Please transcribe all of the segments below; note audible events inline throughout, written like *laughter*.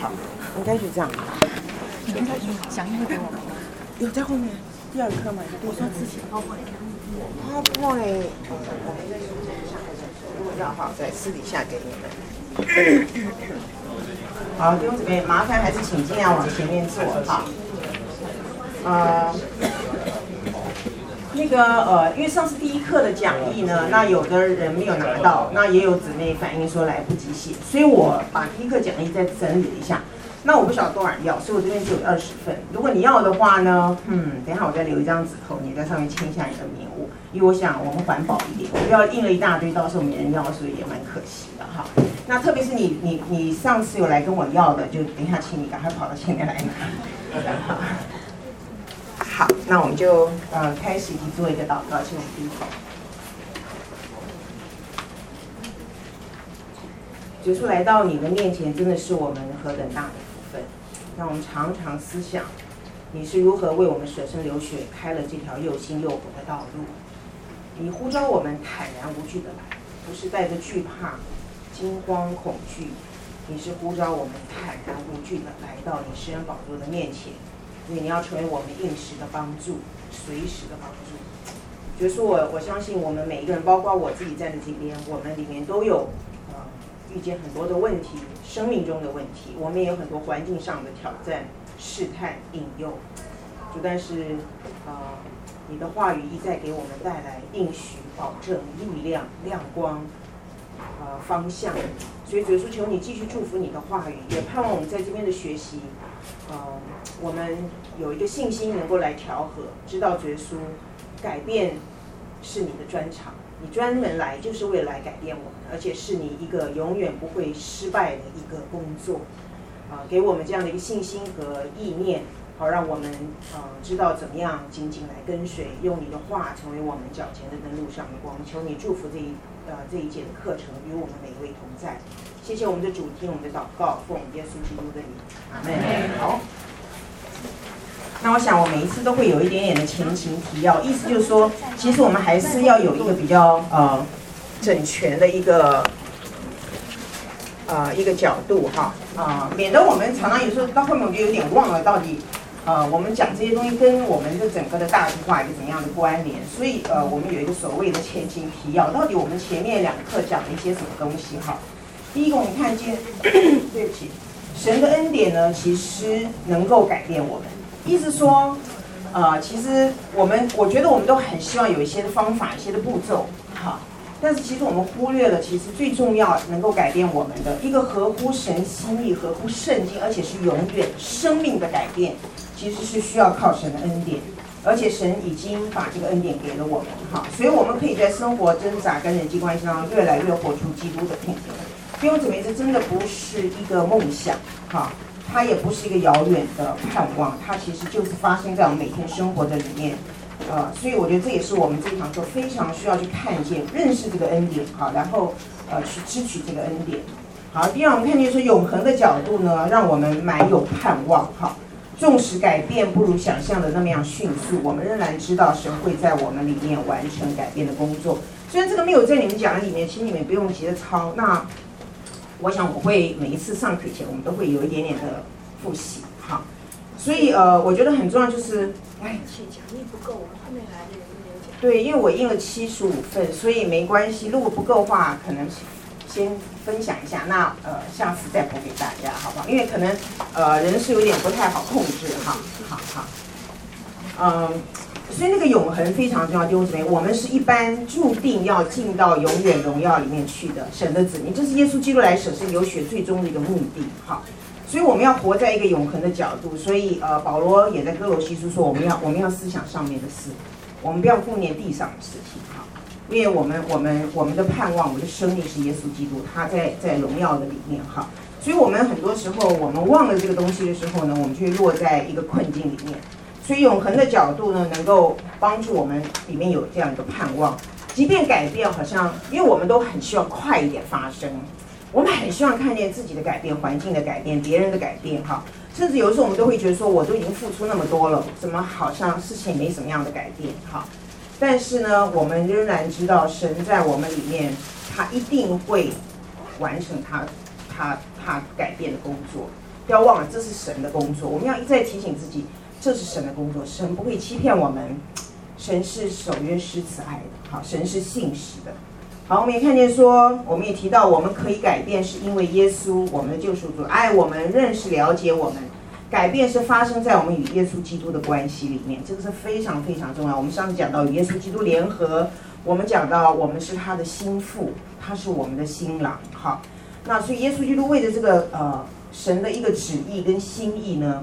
好，应该是这样。你应该有讲义给我们吗？有在后面第二课嘛？我说自己。PowerPoint。PowerPoint。如果要好，在私底下给你们。好，弟兄姊妹，麻烦还是请尽量往前面坐哈。呃。那个呃，因为上次第一课的讲义呢，那有的人没有拿到，那也有姊妹反映说来不及所以我把第一个讲义再整理一下。那我不晓得多少人要，所以我这边只有二十份。如果你要的话呢，嗯，等一下我再留一张纸头，你在上面签下你的名物，因为我想我们环保一点，不要印了一大堆，到时候没人要，所以也蛮可惜的哈。那特别是你你你上次有来跟我要的，就等一下请你赶快跑到前面来拿。*laughs* 好，那我们就呃开始一起做一个祷告，请我们低头。耶稣来到你的面前，真的是我们何等大的福分。让我们常常思想，你是如何为我们舍身流血，开了这条又新又活的道路。你呼召我们坦然无惧的来，不是带着惧怕、惊慌、恐惧。你是呼召我们坦然无惧的来到你施恩宝座的面前。因为你要成为我们应时的帮助，随时的帮助。就是我我相信我们每一个人，包括我自己站在这边，我们里面都有、遇见很多的问题，生命中的问题，我们也有很多环境上的挑战、试探、引诱。就但是、呃，你的话语一再给我们带来应许、保证、力量、亮光、呃、方向。所以，主耶稣求你继续祝福你的话语，也盼望我们在这边的学习。呃，我们有一个信心能够来调和，知道耶稣改变是你的专长，你专门来就是为了来改变我，而且是你一个永远不会失败的一个工作，啊、呃，给我们这样的一个信心和意念，好让我们呃知道怎么样紧紧来跟随，用你的话成为我们脚前的灯路上的光。求你祝福这一呃这一节的课程与我们每一位同在。谢谢我们的主，听我们的祷告，奉耶稣基督的名，阿门。好，那我想我每一次都会有一点点的前情提要，意思就是说，其实我们还是要有一个比较呃整全的一个呃一个角度哈啊、免得我们常常有时候到后面我就有点忘了到底呃我们讲这些东西跟我们的整个的大计划有怎样的关联，所以呃我们有一个所谓的前情提要，到底我们前面两课讲了一些什么东西哈。第一个，我们看见，*coughs* 对不起，神的恩典呢，其实能够改变我们。意思说，呃，其实我们，我觉得我们都很希望有一些的方法、一些的步骤，哈。但是其实我们忽略了，其实最重要能够改变我们的一个合乎神心意、合乎圣经，而且是永远生命的改变，其实是需要靠神的恩典。而且神已经把这个恩典给了我们，哈。所以我们可以在生活挣扎跟人际关系当中，越来越活出基督的品格。弟兄姊妹，这真的不是一个梦想，哈，它也不是一个遥远的盼望，它其实就是发生在我们每天生活的里面，呃，所以我觉得这也是我们这堂课非常需要去看见、认识这个恩典，好，然后呃去支取这个恩典。好，第二我们看见说永恒的角度呢，让我们满有盼望，哈，纵使改变不如想象的那么样迅速，我们仍然知道神会在我们里面完成改变的工作。虽然这个没有在你们讲的里面，请你们不用急着抄，那。我想我会每一次上课前，我们都会有一点点的复习，所以呃，我觉得很重要就是，哎，讲义不够，后面来的人没有讲。对，因为我印了七十五份，所以没关系。如果不够的话，可能先分享一下，那呃，下次再补给大家，好不好？因为可能呃人是有点不太好控制，哈，好好，嗯。所以那个永恒非常重要，弟兄姊妹，我们是一般注定要进到永远荣耀里面去的神的子民，这是耶稣基督来舍身流血最终的一个目的。好，所以我们要活在一个永恒的角度。所以呃，保罗也在哥罗西书说，我们要我们要思想上面的事，我们不要顾念地上的事情。哈，因为我们我们我们的盼望，我们的生命是耶稣基督，他在在荣耀的里面。哈，所以我们很多时候我们忘了这个东西的时候呢，我们就落在一个困境里面。所以永恒的角度呢，能够帮助我们里面有这样一个盼望，即便改变好像，因为我们都很希望快一点发生，我们很希望看见自己的改变、环境的改变、别人的改变，哈，甚至有时候我们都会觉得说，我都已经付出那么多了，怎么好像事情没什么样的改变，哈，但是呢，我们仍然知道神在我们里面，他一定会完成他。他他改变的工作。不要忘了，这是神的工作。我们要一再提醒自己，这是神的工作。神不会欺骗我们，神是守约施慈爱的。好，神是信实的。好，我们也看见说，我们也提到，我们可以改变，是因为耶稣，我们的救赎主爱我们，认识了解我们。改变是发生在我们与耶稣基督的关系里面，这个是非常非常重要。我们上次讲到与耶稣基督联合，我们讲到我们是他的心腹，他是我们的新郎。好，那所以耶稣基督为了这个呃。神的一个旨意跟心意呢，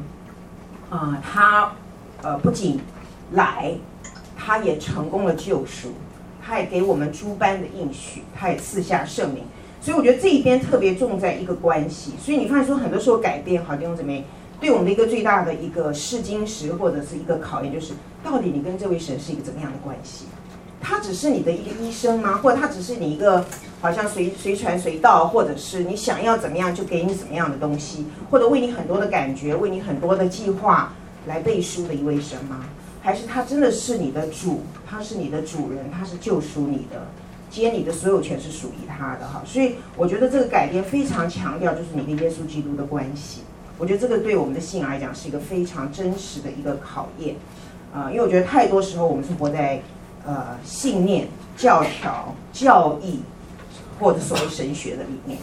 啊、他呃不仅来，他也成功了救赎，他也给我们诸般的应许，他也赐下圣灵。所以我觉得这一边特别重在一个关系。所以你发现说，很多时候改变好弟兄姊妹，对我们的一个最大的一个试金石或者是一个考验，就是到底你跟这位神是一个怎么样的关系？他只是你的一个医生吗？或者他只是你一个？好像随随传随到，或者是你想要怎么样就给你怎么样的东西，或者为你很多的感觉，为你很多的计划来背书的一位神吗？还是他真的是你的主，他是你的主人，他是救赎你的，接你的所有权是属于他的哈。所以我觉得这个改变非常强调就是你跟耶稣基督的关系。我觉得这个对我们的信仰来讲是一个非常真实的一个考验啊、因为我觉得太多时候我们是活在呃信念、教条、教义。或者所谓神学的里面，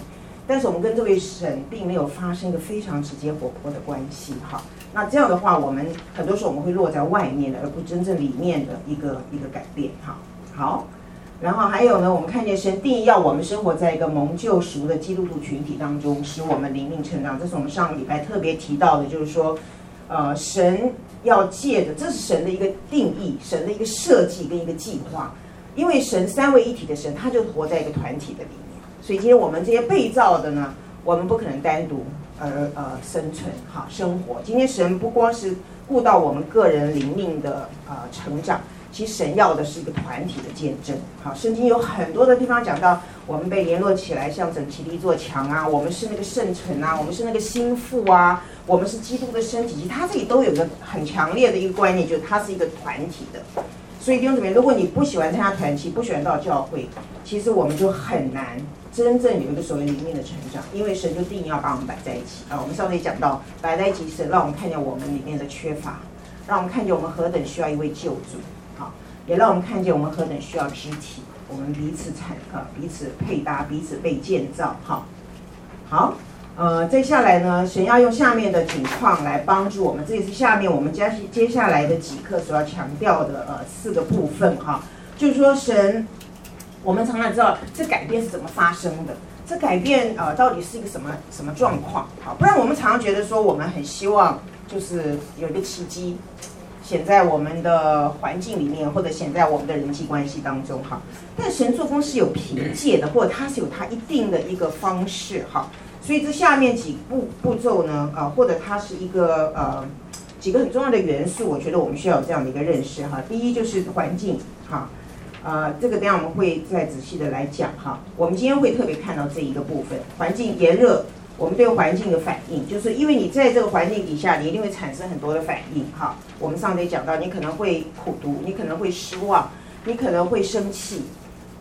但是我们跟这位神并没有发生一个非常直接活泼的关系哈。那这样的话，我们很多时候我们会落在外面的，而不真正里面的一个一个改变哈。好，然后还有呢，我们看见神定义要我们生活在一个蒙救赎的基督徒群体当中，使我们灵命成长。这是我们上个礼拜特别提到的，就是说，呃，神要借着，这是神的一个定义，神的一个设计跟一个计划。因为神三位一体的神，他就活在一个团体的里面，所以今天我们这些被造的呢，我们不可能单独而呃生存哈生活。今天神不光是顾到我们个人灵命的呃成长，其实神要的是一个团体的见证。好，圣经有很多的地方讲到，我们被联络起来，像整齐的一座墙啊，我们是那个圣城啊，我们是那个心腹啊，我们是基督的身体，其实他这里都有一个很强烈的一个观念，就是它是一个团体的。所以弟兄姊妹，如果你不喜欢参加团体，不喜欢到教会，其实我们就很难真正有一个所谓灵命的成长，因为神就定要把我们摆在一起啊。我们上次也讲到，摆在一起是让我们看见我们里面的缺乏，让我们看见我们何等需要一位救主，好，也让我们看见我们何等需要肢体，我们彼此产啊，彼此配搭，彼此被建造，好，好。呃，接下来呢，神要用下面的景况来帮助我们，这也是下面我们接接下来的几课所要强调的呃四个部分哈。就是说，神，我们常常知道这改变是怎么发生的，这改变呃到底是一个什么什么状况？好，不然我们常常觉得说，我们很希望就是有一个奇迹显在我们的环境里面，或者显在我们的人际关系当中哈。但神作风是有凭借的，或者它是有它一定的一个方式哈。所以这下面几步步骤呢，呃，或者它是一个呃几个很重要的元素，我觉得我们需要有这样的一个认识哈。第一就是环境哈，呃，这个等下我们会再仔细的来讲哈。我们今天会特别看到这一个部分，环境炎热，我们对环境的反应，就是因为你在这个环境底下，你一定会产生很多的反应哈。我们上节讲到，你可能会苦读，你可能会失望，你可能会生气，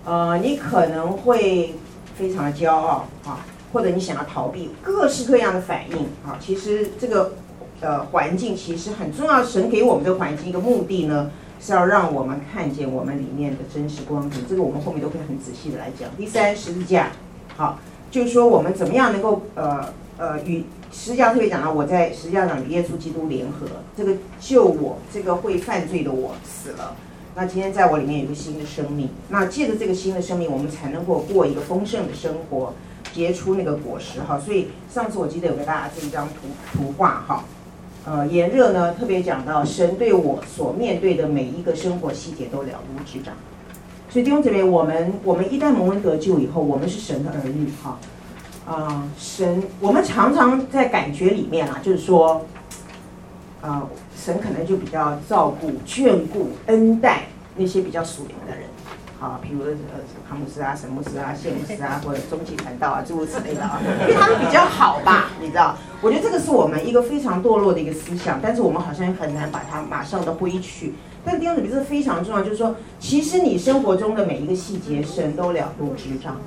呃，你可能会非常的骄傲啊。或者你想要逃避各式各样的反应啊，其实这个呃环境其实很重要。神给我们的环境一个目的呢，是要让我们看见我们里面的真实光景。这个我们后面都会很仔细的来讲。第三，十字架，好，就是说我们怎么样能够呃呃与十字架特别讲到我在十字架上与耶稣基督联合，这个救我这个会犯罪的我死了，那今天在我里面有一个新的生命，那借着这个新的生命，我们才能够过一个丰盛的生活。结出那个果实哈，所以上次我记得有给大家这一张图图画哈，呃，炎热呢特别讲到神对我所面对的每一个生活细节都了如指掌，所以弟兄姊妹，我们我们一旦蒙恩得救以后，我们是神的儿女哈，啊、神，我们常常在感觉里面啊，就是说，啊、神可能就比较照顾、眷顾、恩待那些比较属灵的人。啊，比如呃，康姆斯啊、神牧师啊、谢姆斯啊，或者终极传道啊，诸如此类的啊，因为他们比较好吧，你知道？我觉得这个是我们一个非常堕落的一个思想，但是我们好像很难把它马上的挥去。但第二点是非常重要，就是说，其实你生活中的每一个细节，神都了如指掌，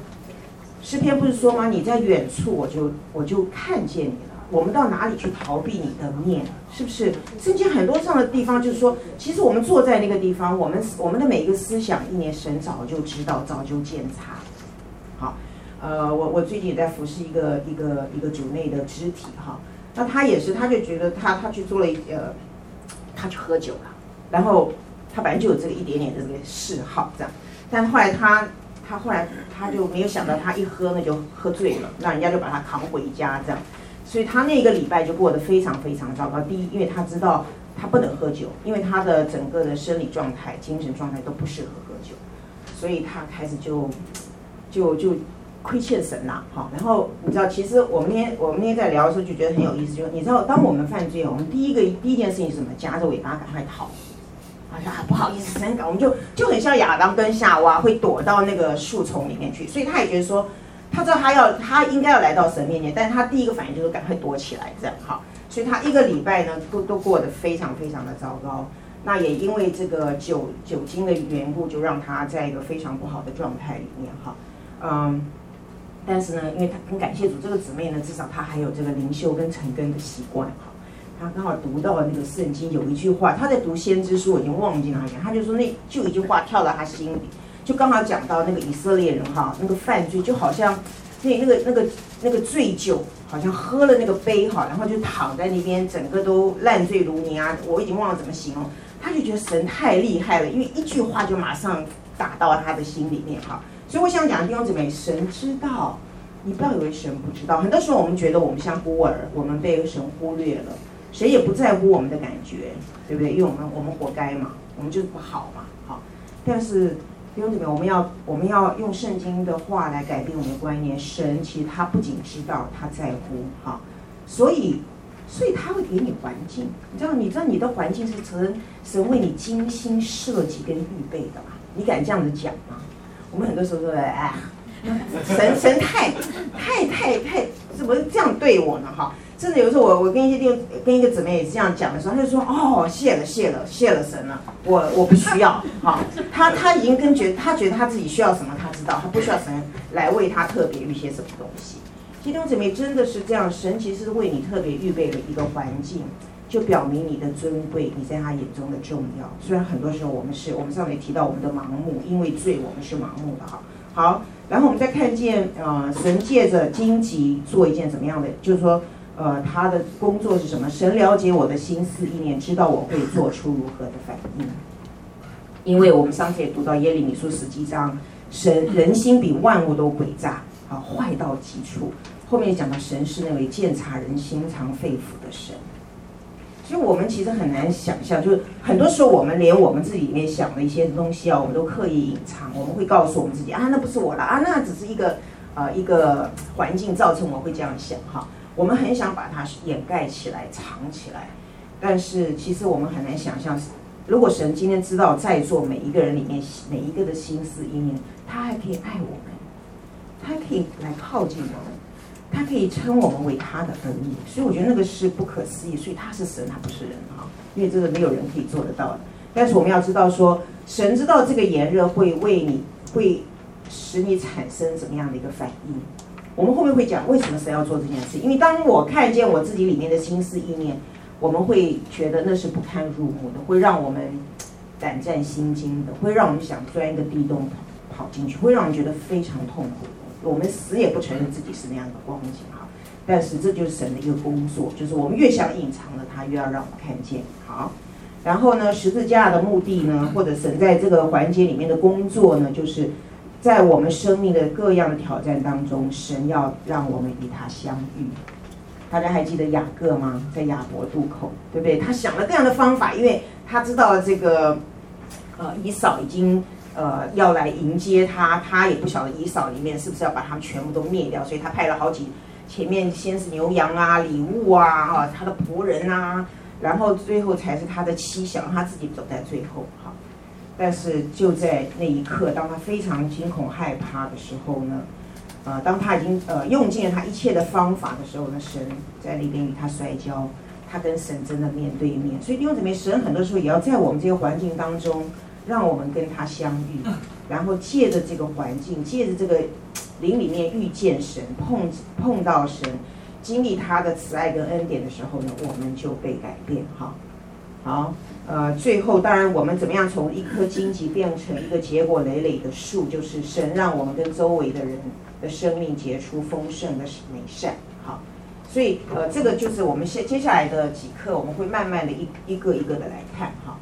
诗篇不是说吗？你在远处，我就我就看见你了。我们到哪里去逃避你的面？是不是？圣经很多这样的地方，就是说，其实我们坐在那个地方，我们我们的每一个思想意念，神早就知道，早就检查。好，呃，我我最近也在服侍一个一个一个主内的肢体哈，那他也是，他就觉得他他去做了一呃，他去喝酒了，然后他本来就有这个一点点的这个嗜好这样，但后来他他后来他就没有想到，他一喝那就喝醉了，那人家就把他扛回家这样。所以他那个礼拜就过得非常非常糟糕。第一，因为他知道他不能喝酒，因为他的整个的生理状态、精神状态都不适合喝酒，所以他开始就 *tsk* 就就亏欠神了。好，然后你知道，其实我们那天我们那天在聊的时候就觉得很有意思，就你知道，当我们犯罪，我们第一个第一件事情是什么？夹着尾巴赶快逃。啊，不好意思，神搞，我们就就很像亚当跟夏娃会躲到那个树丛里面去，所以他也觉得说。他知道他要，他应该要来到神面前，但是他第一个反应就是赶快躲起来，这样哈。所以他一个礼拜呢，都都过得非常非常的糟糕。那也因为这个酒酒精的缘故，就让他在一个非常不好的状态里面哈。嗯，但是呢，因为他很感谢主，这个姊妹呢，至少她还有这个灵修跟晨更的习惯哈。她刚好读到了那个圣经有一句话，她在读先知书，我已经忘记了他讲，他就说那就一句话跳到她心里。就刚好讲到那个以色列人哈，那个犯罪就好像那那个那个那个醉酒，好像喝了那个杯哈，然后就躺在那边，整个都烂醉如泥啊！我已经忘了怎么形容，他就觉得神太厉害了，因为一句话就马上打到他的心里面哈。所以我想讲弟兄姊妹，神知道，你不要以为神不知道。很多时候我们觉得我们像孤儿，我们被神忽略了，谁也不在乎我们的感觉，对不对？因为我们我们活该嘛，我们就是不好嘛，好，但是。弟兄姊妹，我们要我们要用圣经的话来改变我们的观念。神其实他不仅知道，他在乎哈，所以所以他会给你环境。你知道你知道你的环境是神神为你精心设计跟预备的吗？你敢这样子讲吗？我们很多时候说哎，神神太太太太怎么这样对我呢？哈。真的有时候我我跟一些弟跟一个姊妹也是这样讲的时候，他就说哦，谢了谢了谢了神了，我我不需要哈，*laughs* 他他已经跟觉他觉得他自己需要什么，他知道他不需要神来为他特别预些什么东西。弟兄姊妹真的是这样，神其实是为你特别预备了一个环境，就表明你的尊贵，你在他眼中的重要。虽然很多时候我们是我们上面提到我们的盲目，因为罪我们是盲目的哈。好，然后我们再看见呃神借着荆棘做一件怎么样的，就是说。呃，他的工作是什么？神了解我的心思意念，知道我会做出如何的反应。因为我们上次也读到耶利米书十几章，神人心比万物都诡诈，啊，坏到极处。后面讲到神是那位鉴察人心肠肺腑的神。所以我们其实很难想象，就是很多时候我们连我们自己里面想的一些东西啊，我们都刻意隐藏。我们会告诉我们自己啊，那不是我了啊，那只是一个呃一个环境造成我会这样想哈。我们很想把它掩盖起来、藏起来，但是其实我们很难想象，如果神今天知道在座每一个人里面每一个的心思意念，他还可以爱我们，他可以来靠近我们，他可以称我们为他的儿女，所以我觉得那个是不可思议。所以他是神，他不是人哈，因为这个没有人可以做得到的。但是我们要知道说，神知道这个炎热会为你，会使你产生怎么样的一个反应。我们后面会讲为什么神要做这件事，因为当我看见我自己里面的心思意念，我们会觉得那是不堪入目的，会让我们胆战心惊的，会让我们想钻一个地洞跑跑进去，会让人觉得非常痛苦。我们死也不承认自己是那样的光景哈，但是这就是神的一个工作，就是我们越想隐藏了，他越要让我们看见。好，然后呢，十字架的目的呢，或者神在这个环节里面的工作呢，就是。在我们生命的各样的挑战当中，神要让我们与他相遇。大家还记得雅各吗？在雅博渡口，对不对？他想了各样的方法，因为他知道这个，呃，以扫已经呃要来迎接他，他也不晓得以扫里面是不是要把他们全部都灭掉，所以他派了好几，前面先是牛羊啊、礼物啊、哈他的仆人啊，然后最后才是他的妻小，让他自己走在最后，哈。但是就在那一刻，当他非常惊恐害怕的时候呢，呃，当他已经呃用尽了他一切的方法的时候呢，神在那边与他摔跤，他跟神真的面对面。所以弟兄姊妹，神很多时候也要在我们这个环境当中，让我们跟他相遇，然后借着这个环境，借着这个灵里面遇见神，碰碰到神，经历他的慈爱跟恩典的时候呢，我们就被改变。哈，好，好呃，最后当然我们怎么样从一颗荆棘变成一个结果累累的树，就是神让我们跟周围的人的生命结出丰盛的美善。好，所以呃，这个就是我们接接下来的几课，我们会慢慢的一一个一个的来看。哈。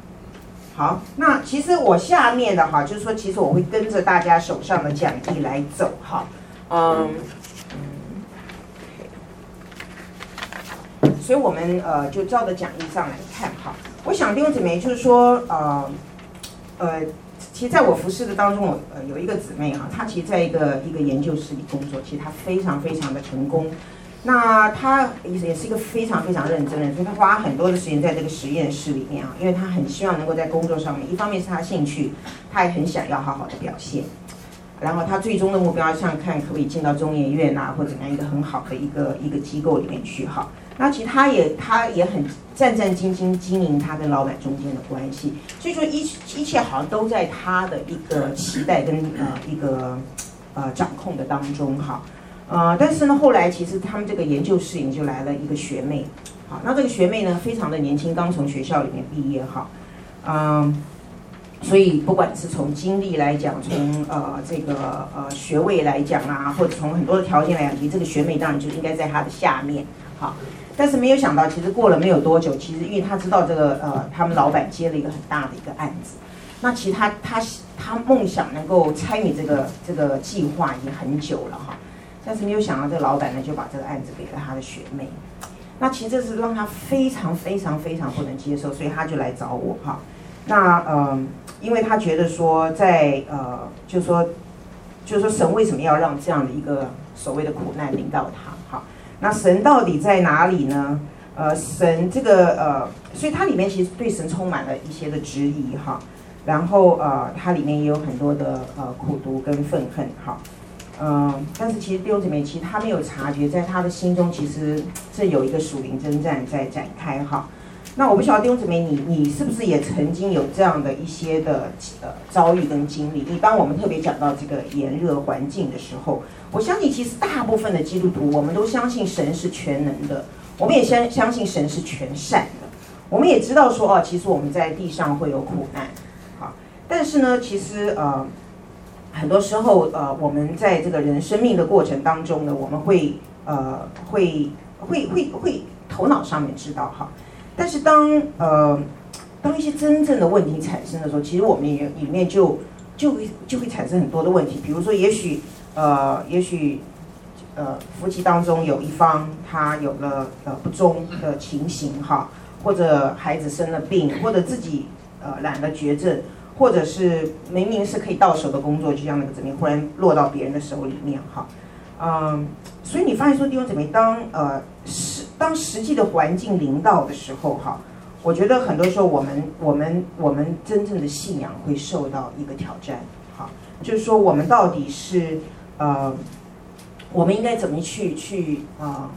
好，那其实我下面的哈，就是说，其实我会跟着大家手上的讲义来走哈，嗯，所以我们呃就照着讲义上来看哈。我想弟兄姊妹就是说，呃，呃，其实在我服侍的当中，我呃有一个姊妹哈，她其实在一个一个研究室里工作，其实她非常非常的成功。那她也是一个非常非常认真的人，所以她花很多的时间在这个实验室里面啊，因为她很希望能够在工作上面，一方面是她兴趣，她也很想要好好的表现，然后她最终的目标像看可不可以进到中研院啊，或者怎么样一个很好的一个一个机构里面去哈。那其实他也他也很战战兢兢经营他跟老板中间的关系，所以说一一切好像都在他的一个期待跟呃一个呃掌控的当中哈。呃，但是呢，后来其实他们这个研究室里就来了一个学妹，好，那这个学妹呢，非常的年轻，刚从学校里面毕业哈，嗯，所以不管是从经历来讲，从呃这个呃学位来讲啊，或者从很多的条件来讲，你这个学妹当然就应该在她的下面，好，但是没有想到，其实过了没有多久，其实因为他知道这个呃他们老板接了一个很大的一个案子，那其实她她她梦想能够参与这个这个计划已经很久了哈。但是没有想到，这个老板呢就把这个案子给了他的学妹，那其实这是让他非常非常非常不能接受，所以他就来找我哈。那呃，因为他觉得说在呃，就是说，就是说神为什么要让这样的一个所谓的苦难临到他？那神到底在哪里呢？呃，神这个呃，所以它里面其实对神充满了一些的质疑哈。然后呃，它里面也有很多的呃苦读跟愤恨哈。嗯，但是其实弟兄姊妹，其实他没有察觉，在他的心中，其实这有一个属灵征战在展开哈。那我不晓得弟兄姊妹，你你是不是也曾经有这样的一些的呃遭遇跟经历？一般我们特别讲到这个炎热环境的时候，我相信其实大部分的基督徒，我们都相信神是全能的，我们也相相信神是全善的，我们也知道说哦，其实我们在地上会有苦难，好，但是呢，其实呃。很多时候，呃，我们在这个人生命的过程当中呢，我们会，呃，会，会，会，会头脑上面知道哈，但是当，呃，当一些真正的问题产生的时候，其实我们也里面就就会就会产生很多的问题，比如说，也许，呃，也许，呃，夫妻当中有一方他有了呃不忠的情形哈，或者孩子生了病，或者自己呃染了绝症。或者是明明是可以到手的工作，就像那个姊妹忽然落到别人的手里面哈，嗯，所以你发现说弟兄姊妹，当呃 *sniffs* 实当实际的环境临到的时候哈，我觉得很多时候我们我们我们真正的信仰会受到一个挑战哈，就是说我们到底是呃我们应该怎么去去啊、呃、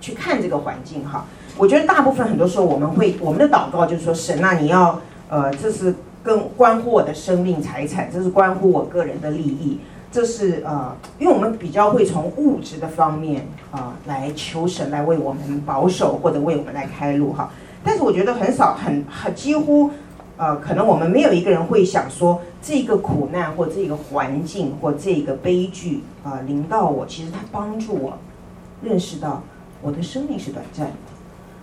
去看这个环境哈？我觉得大部分很多时候我们会我们的祷告就是说神啊，你要呃这是。更关乎我的生命财产，这是关乎我个人的利益，这是呃，因为我们比较会从物质的方面啊、来求神来为我们保守或者为我们来开路哈。但是我觉得很少很很几乎呃，可能我们没有一个人会想说，这个苦难或这个环境或这个悲剧啊、临到我，其实它帮助我认识到我的生命是短暂的。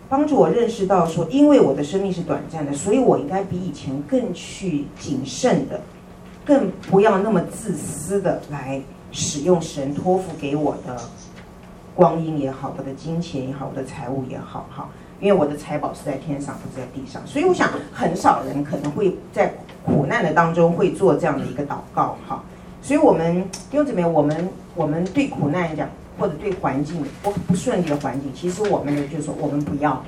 帮助我认识到说，因为我的生命是短暂的，所以我应该比以前更去谨慎的，更不要那么自私的来使用神托付给我的光阴也好，我的金钱也好，我的财物也好，哈，因为我的财宝是在天上，不是在地上，所以我想很少人可能会在苦难的当中会做这样的一个祷告，哈，所以我们弟兄姊妹，我们我们对苦难讲。或者对环境不不顺利的环境，其实我们呢就是说，我们不要，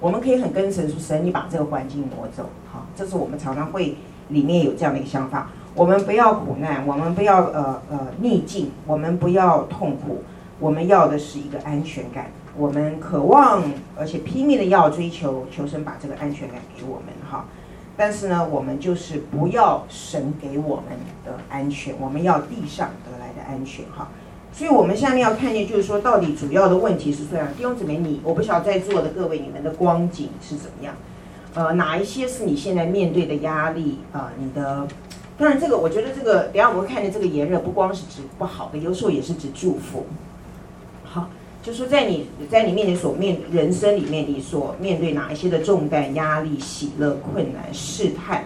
我们可以很跟神说，神你把这个环境挪走，好，这是我们常常会里面有这样的一个想法。我们不要苦难，我们不要呃呃逆境，我们不要痛苦，我们要的是一个安全感。我们渴望而且拼命的要追求，求神把这个安全感给我们哈。但是呢，我们就是不要神给我们的安全，我们要地上得来的安全哈。所以，我们下面要看见，就是说，到底主要的问题是这样。弟兄姊妹，你我不晓得在座的各位，你们的光景是怎么样？呃，哪一些是你现在面对的压力啊、呃？你的，当然这个，我觉得这个，等下我们看见这个炎热，不光是指不好的，有时候也是指祝福。好，就说在你在你面前所面人生里面，你所面对哪一些的重担、压力、喜乐、困难、试探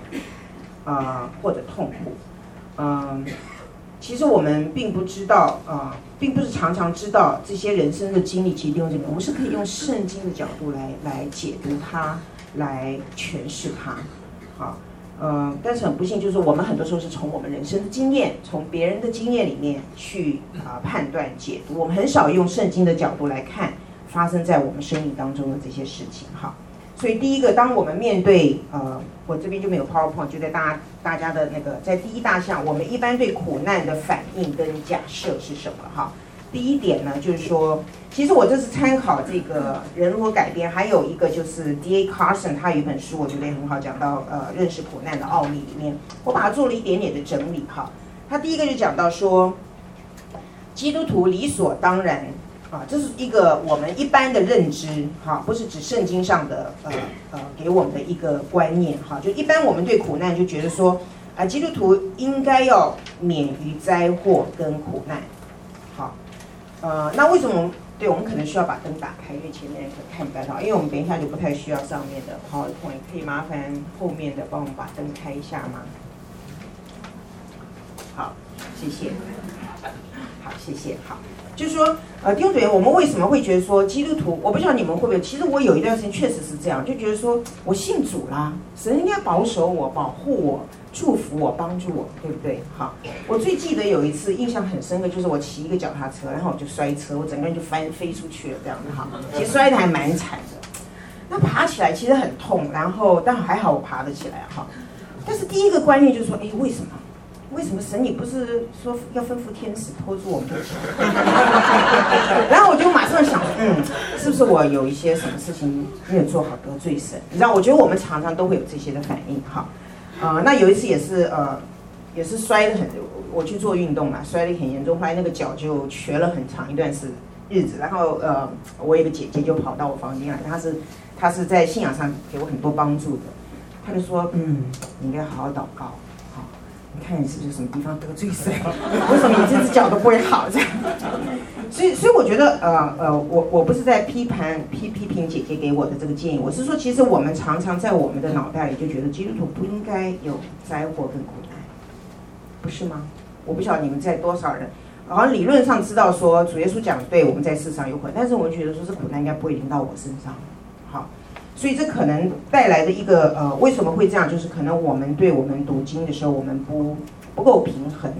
啊、或者痛苦，嗯、其实我们并不知道啊、并不是常常知道这些人生的经历。其实弟兄姐妹，我们是可以用圣经的角度来来解读它，来诠释它。好，呃，但是很不幸，就是我们很多时候是从我们人生的经验，从别人的经验里面去啊、判断解读。我们很少用圣经的角度来看发生在我们生命当中的这些事情。哈。所以第一个，当我们面对呃，我这边就没有 PowerPoint，就在大家大家的那个在第一大项，我们一般对苦难的反应跟假设是什么？哈，第一点呢，就是说，其实我这是参考这个人如何改变，还有一个就是 D.A. Carson 他有一本书，我觉得也很好，讲到呃认识苦难的奥秘里面，我把它做了一点点的整理哈。他第一个就讲到说，基督徒理所当然。啊，这是一个我们一般的认知，哈，不是指圣经上的呃呃给我们的一个观念，哈，就一般我们对苦难就觉得说，啊，基督徒应该要免于灾祸跟苦难，呃，那为什么？对，我们可能需要把灯打开，因为前面可看不太到，因为我们等一下就不太需要上面的 PowerPoint，可以麻烦后面的帮我们把灯开一下吗？好，谢谢，好，谢谢，好。就是说，呃，丁主任，我们为什么会觉得说基督徒？我不知道你们会不会，其实我有一段时间确实是这样，就觉得说我信主啦，神应该保守我、保护我、祝福我、帮助我，对不对？好，我最记得有一次印象很深的，就是我骑一个脚踏车，然后我就摔车，我整个人就翻飞出去了，这样子哈，其实摔的还蛮惨的。那爬起来其实很痛，然后但还好我爬得起来哈。但是第一个观念就是说，哎，为什么？为什么神你不是说要吩咐天使拖住我们？*laughs* 然后我就马上想，嗯，是不是我有一些什么事情没有做好得罪神？你知道，我觉得我们常常都会有这些的反应，哈，啊，那有一次也是呃，也是摔得很，我去做运动嘛，摔得很严重，后来那个脚就瘸了很长一段时日子。然后呃，我有个姐姐就跑到我房间来，她是她是在信仰上给我很多帮助的，她就说，嗯，你应该好好祷告。你看你是不是什么地方得罪神？*laughs* 为什么你这只脚都不会好？这样，所以所以我觉得，呃呃，我我不是在批判批批评姐姐给我的这个建议，我是说，其实我们常常在我们的脑袋里就觉得基督徒不应该有灾祸跟苦难，不是吗？我不晓得你们在多少人，好像理论上知道说主耶稣讲对，我们在世上有苦难，但是我觉得说这苦难应该不会临到我身上，好。所以这可能带来的一个呃，为什么会这样？就是可能我们对我们读经的时候，我们不不够平衡，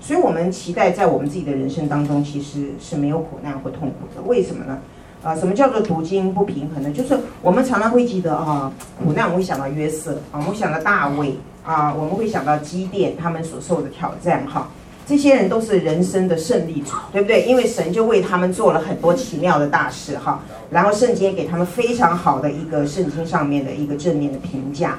所以我们期待在我们自己的人生当中，其实是没有苦难或痛苦的。为什么呢？啊、呃，什么叫做读经不平衡呢？就是我们常常会记得啊，苦难我们会想到约瑟啊，我们会想到大卫啊，我们会想到基甸他们所受的挑战哈。这些人都是人生的胜利者，对不对？因为神就为他们做了很多奇妙的大事，哈。然后圣经也给他们非常好的一个圣经上面的一个正面的评价。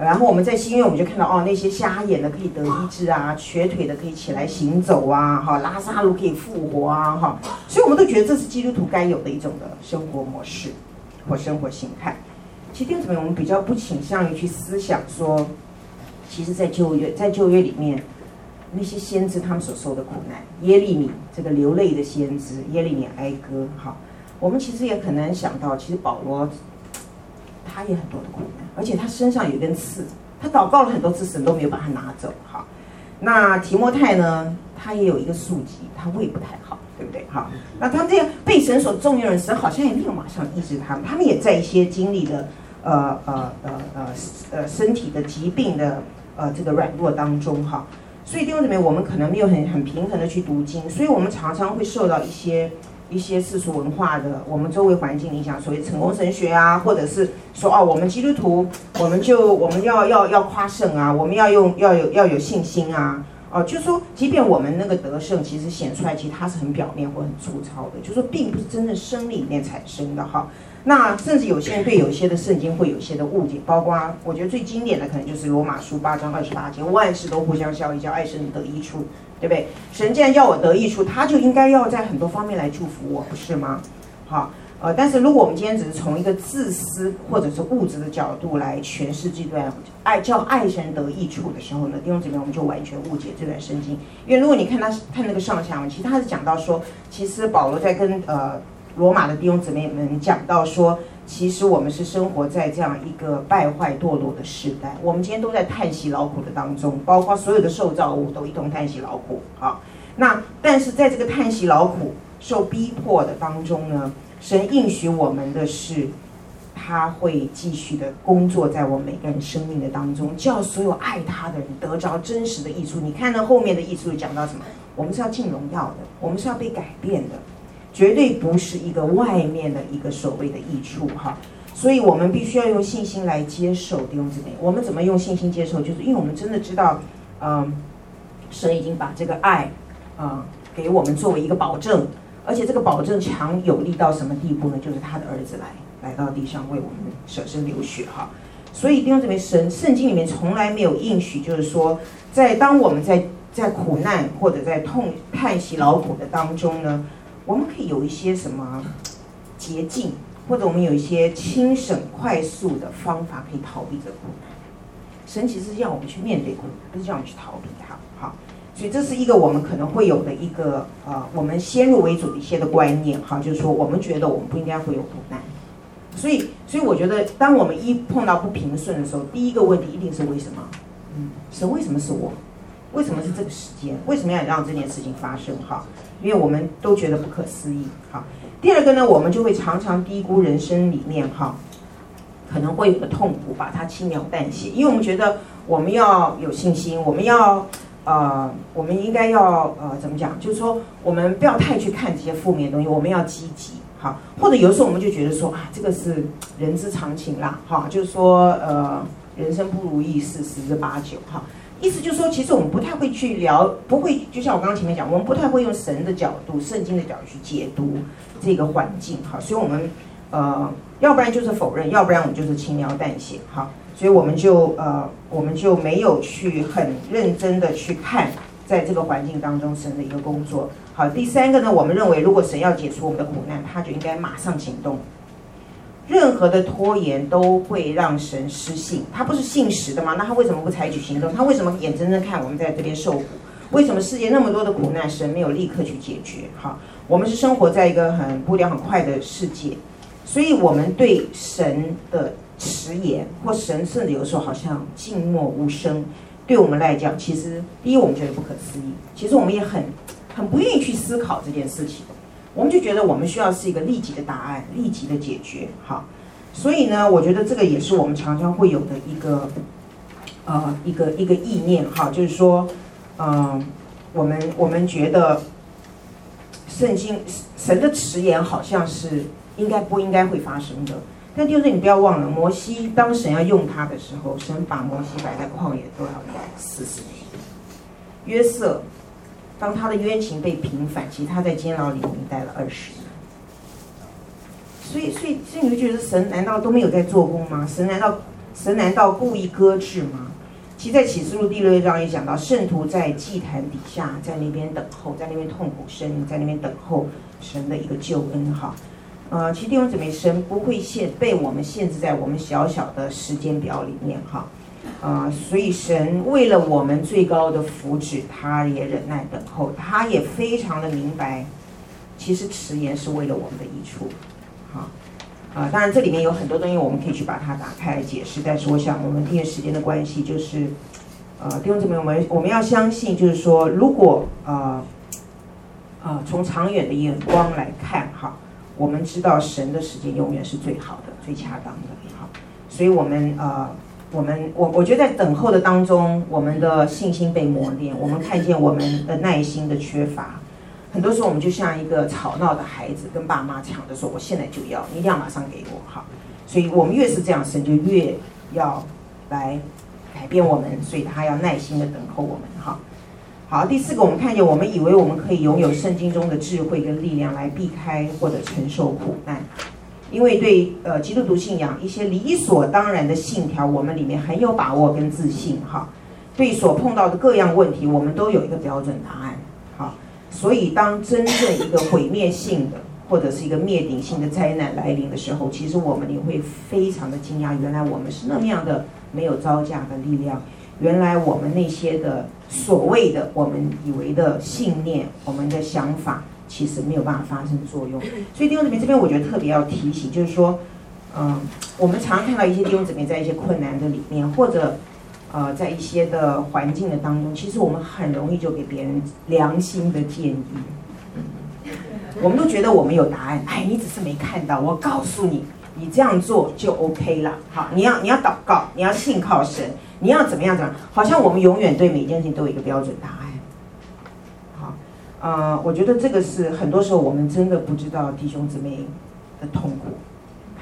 然后我们在新约我们就看到，哦，那些瞎眼的可以得医治啊，瘸腿的可以起来行走啊，哈，拉撒路可以复活啊，哈。所以我们都觉得这是基督徒该有的一种的生活模式或生活形态。其实弟兄姊妹，我们比较不倾向于去思想说，其实，在旧约，在旧约里面。那些先知他们所受的苦难，耶利米这个流泪的先知，耶利米哀歌，哈，我们其实也很难想到，其实保罗他也很多的苦难，而且他身上有一根刺，他祷告了很多次，神都没有把他拿走，哈。那提摩太呢，他也有一个宿疾，他胃不太好，对不对？哈，那他们这样被神所重用的神，好像也没有马上医治他们，他们也在一些经历的呃呃呃呃呃身体的疾病的呃这个软弱当中，哈。所以弟兄姊妹，我们可能没有很很平衡的去读经，所以我们常常会受到一些一些世俗文化的我们周围环境影响，所谓成功神学啊，或者是说哦，我们基督徒，我们就我们要要要夸胜啊，我们要用要有要有信心啊，哦，就说，即便我们那个得胜，其实显出来，其实它是很表面或很粗糙的，就说，并不是真正生命里面产生的哈。那甚至有些人对有些的圣经会有一些的误解，包括我觉得最经典的可能就是罗马书八章二十八节，万事都互相效力，叫爱神得益处，对不对？神既然要我得益处，他就应该要在很多方面来祝福我，不是吗？好。呃，但是如果我们今天只是从一个自私或者是物质的角度来诠释这段爱叫爱神得益处的时候呢，弟兄姊妹，我们就完全误解这段圣经。因为如果你看他看那个上下文，其实他是讲到说，其实保罗在跟呃罗马的弟兄姊妹们讲到说，其实我们是生活在这样一个败坏堕落的时代，我们今天都在叹息劳苦的当中，包括所有的受造物都一同叹息劳苦。好，那但是在这个叹息劳苦、受逼迫的当中呢，神应许我们的是，他会继续的工作在我们每个人生命的当中，叫所有爱他的人得着真实的益处。你看到后面的益处讲到什么？我们是要进荣耀的，我们是要被改变的，绝对不是一个外面的一个所谓的益处哈。所以我们必须要用信心来接受弟兄姊妹。我们怎么用信心接受？就是因为我们真的知道，嗯，神已经把这个爱，啊、给我们作为一个保证。而且这个保证强有力到什么地步呢？就是他的儿子来来到地上为我们舍身流血哈。所以弟兄姊妹，神圣经里面从来没有应许，就是说，在当我们在在苦难或者在痛叹息劳苦的当中呢，我们可以有一些什么捷径，或者我们有一些轻省快速的方法可以逃避这苦难。神其实是要我们去面对苦难，不是叫我们去逃避它。好。所以这是一个我们可能会有的一个呃，我们先入为主的一些的观念哈，就是说我们觉得我们不应该会有苦难，所以所以我觉得当我们一碰到不平顺的时候，第一个问题一定是为什么？嗯，神为什么是我？为什么是这个时间？为什么要让这件事情发生？哈，因为我们都觉得不可思议。哈，第二个呢，我们就会常常低估人生里面哈，可能会有的痛苦，把它轻描淡写，因为我们觉得我们要有信心，我们要。呃，我们应该要呃怎么讲？就是说，我们不要太去看这些负面东西，我们要积极，哈。或者有时候我们就觉得说啊，这个是人之常情啦，哈。就是说，呃，人生不如意事十之八九，哈。意思就是说，其实我们不太会去聊，不会，就像我刚刚前面讲，我们不太会用神的角度、圣经的角度去解读这个环境，哈。所以我们呃，要不然就是否认，要不然我们就是轻描淡写，哈。所以我们就呃，我们就没有去很认真的去看，在这个环境当中神的一个工作。好，第三个呢，我们认为如果神要解除我们的苦难，他就应该马上行动。任何的拖延都会让神失信，他不是信实的吗？那他为什么不采取行动？他为什么眼睁睁看我们在这边受苦？为什么世界那么多的苦难，神没有立刻去解决？好，我们是生活在一个很步调很快的世界，所以我们对神的。迟延或神甚至，有时候好像静默无声，对我们来讲，其实第一我们觉得不可思议，其实我们也很很不愿意去思考这件事情，我们就觉得我们需要是一个立即的答案，立即的解决，好，所以呢，我觉得这个也是我们常常会有的一个呃一个一个意念哈，就是说，嗯、呃，我们我们觉得圣经神的迟延好像是应该不应该会发生的。但就是你不要忘了，摩西当神要用他的时候，神把摩西摆在旷野多少年？四十年。约瑟，当他的冤情被平反，其实他在监牢里面待了二十年。所以，所以，所以你会觉得神难道都没有在做工吗？神难道神难道故意搁置吗？其实，在启示录第六章也讲到，圣徒在祭坛底下，在那边等候，在那边痛苦呻吟，在那边等候神的一个救恩，哈。呃，其实弟兄姊妹，神不会限被我们限制在我们小小的时间表里面哈，啊、呃，所以神为了我们最高的福祉，他也忍耐等候，他也非常的明白，其实迟延是为了我们的益处，好，啊、当然这里面有很多东西我们可以去把它打开来解释，但是我想我们因为时间的关系，就是，呃，弟兄姊妹，我们我们要相信，就是说，如果呃，呃，从长远的眼光来看哈。我们知道神的时间永远是最好的、最恰当的，好，所以我们呃，我们我我觉得在等候的当中，我们的信心被磨练，我们看见我们的耐心的缺乏，很多时候我们就像一个吵闹的孩子，跟爸妈抢着说：“我现在就要，你一定要马上给我。”好，所以我们越是这样，神就越要来改变我们，所以他要耐心的等候我们，哈。好，第四个，我们看见，我们以为我们可以拥有圣经中的智慧跟力量来避开或者承受苦难，因为对呃基督徒信仰一些理所当然的信条，我们里面很有把握跟自信哈。对所碰到的各样问题，我们都有一个标准答案。好，所以当真正一个毁灭性的或者是一个灭顶性的灾难来临的时候，其实我们也会非常的惊讶，原来我们是那么样的没有招架的力量。原来我们那些的所谓的我们以为的信念，我们的想法，其实没有办法发生作用。所以弟兄姊妹这边，我觉得特别要提醒，就是说，嗯，我们常看到一些弟兄姊妹在一些困难的里面，或者呃，在一些的环境的当中，其实我们很容易就给别人良心的建议。我们都觉得我们有答案，哎，你只是没看到，我告诉你，你这样做就 OK 了。好，你要你要祷告，你要信靠神。你要怎么样？怎么样？好像我们永远对每件事情都有一个标准答案。好，呃，我觉得这个是很多时候我们真的不知道弟兄姊妹的痛苦，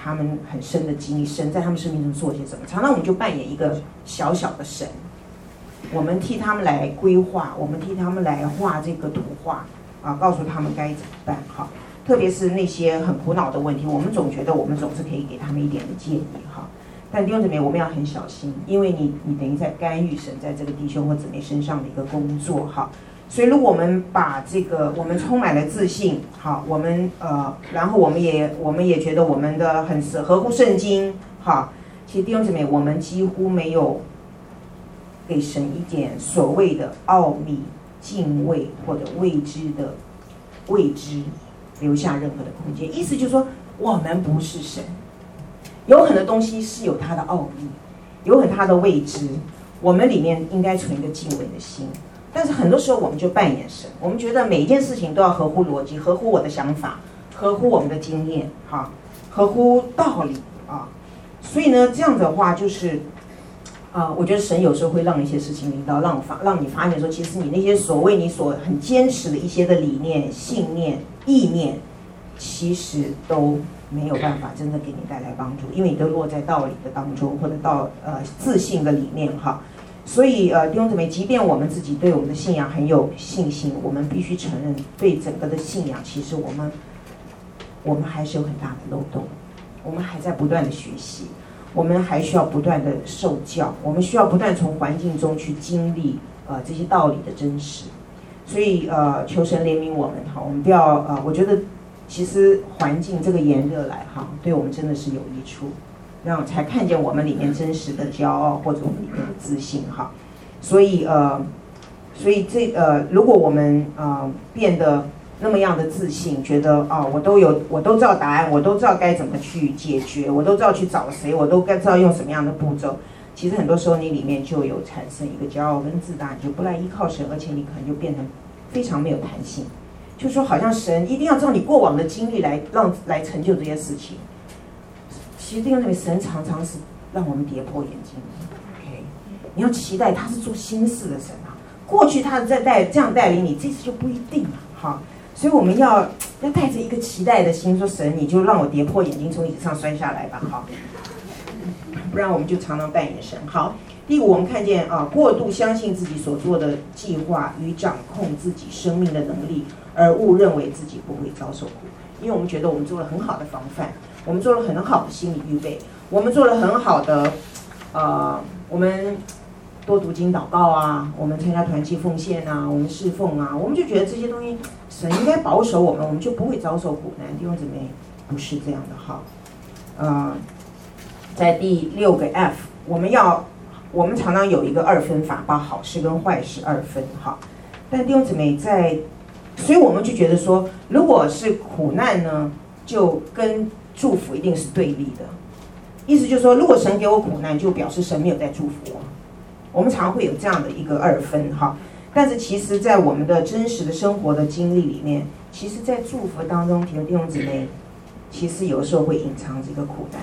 他们很深的经历，神在他们生命中做些什么。常常我们就扮演一个小小的神，我们替他们来规划，我们替他们来画这个图画啊，告诉他们该怎么办。好，特别是那些很苦恼的问题，我们总觉得我们总是可以给他们一点的建议。哈。但弟兄姊妹，我们要很小心，因为你你等于在干预神在这个弟兄或姊妹身上的一个工作哈。所以如果我们把这个我们充满了自信，好，我们呃，然后我们也我们也觉得我们的很是合乎圣经，好，其实弟兄姊妹，我们几乎没有给神一点所谓的奥秘、敬畏或者未知的未知留下任何的空间。意思就是说，我们不是神。有很多东西是有它的奥秘，有很它的未知，我们里面应该存一个敬畏的心。但是很多时候我们就扮演神，我们觉得每一件事情都要合乎逻辑，合乎我的想法，合乎我们的经验，哈，合乎道理啊。所以呢，这样的话就是，啊，我觉得神有时候会让一些事情领导，让发让你发现说，其实你那些所谓你所很坚持的一些的理念、信念、意念，其实都。没有办法真的给你带来帮助，因为你都落在道理的当中，或者到呃自信的理念哈。所以呃弟兄姊妹，即便我们自己对我们的信仰很有信心，我们必须承认，对整个的信仰，其实我们我们还是有很大的漏洞，我们还在不断的学习，我们还需要不断的受教，我们需要不断从环境中去经历呃这些道理的真实。所以呃求神怜悯我们哈，我们不要呃我觉得。其实环境这个炎热来哈，对我们真的是有益处，让才看见我们里面真实的骄傲或者我们里面的自信哈。所以呃，所以这呃，如果我们呃变得那么样的自信，觉得啊、哦，我都有，我都知道答案，我都知道该怎么去解决，我都知道去找谁，我都该知道用什么样的步骤。其实很多时候你里面就有产生一个骄傲跟自大，你就不来依靠神，而且你可能就变成非常没有弹性。就说好像神一定要照你过往的经历来让来成就这些事情，其实弟兄姊妹，神常常是让我们跌破眼镜。OK，你要期待他是做新事的神啊，过去他在带这样带领你，这次就不一定了。哈，所以我们要要带着一个期待的心，说神你就让我跌破眼镜，从椅子上摔下来吧。哈，不然我们就常常扮演神。好。第五，我们看见啊，过度相信自己所做的计划与掌控自己生命的能力，而误认为自己不会遭受苦，因为我们觉得我们做了很好的防范，我们做了很好的心理预备，我们做了很好的，呃，我们多读经祷告啊，我们参加团契奉献啊，我们侍奉啊，我们就觉得这些东西神应该保守我们，我们就不会遭受苦难。弟兄姊妹，不是这样的哈，呃，在第六个 F，我们要。我们常常有一个二分法，把好事跟坏事二分哈。但弟兄姊妹在，所以我们就觉得说，如果是苦难呢，就跟祝福一定是对立的。意思就是说，如果神给我苦难，就表示神没有在祝福我。我们常会有这样的一个二分哈。但是其实，在我们的真实的生活的经历里面，其实，在祝福当中，弟兄姊妹，其实有时候会隐藏这个苦难。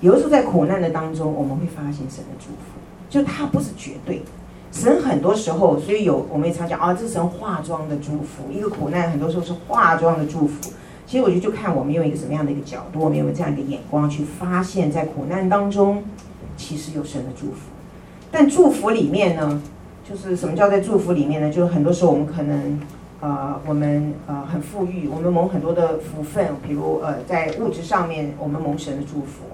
有的时候在苦难的当中，我们会发现神的祝福。就它不是绝对，神很多时候，所以有我们也常讲啊，这是神化妆的祝福。一个苦难很多时候是化妆的祝福。其实我觉得就看我们用一个什么样的一个角度，我们用这样一个眼光去发现，在苦难当中，其实有神的祝福。但祝福里面呢，就是什么叫在祝福里面呢？就是很多时候我们可能，呃，我们呃很富裕，我们蒙很多的福分，比如呃在物质上面我们蒙神的祝福，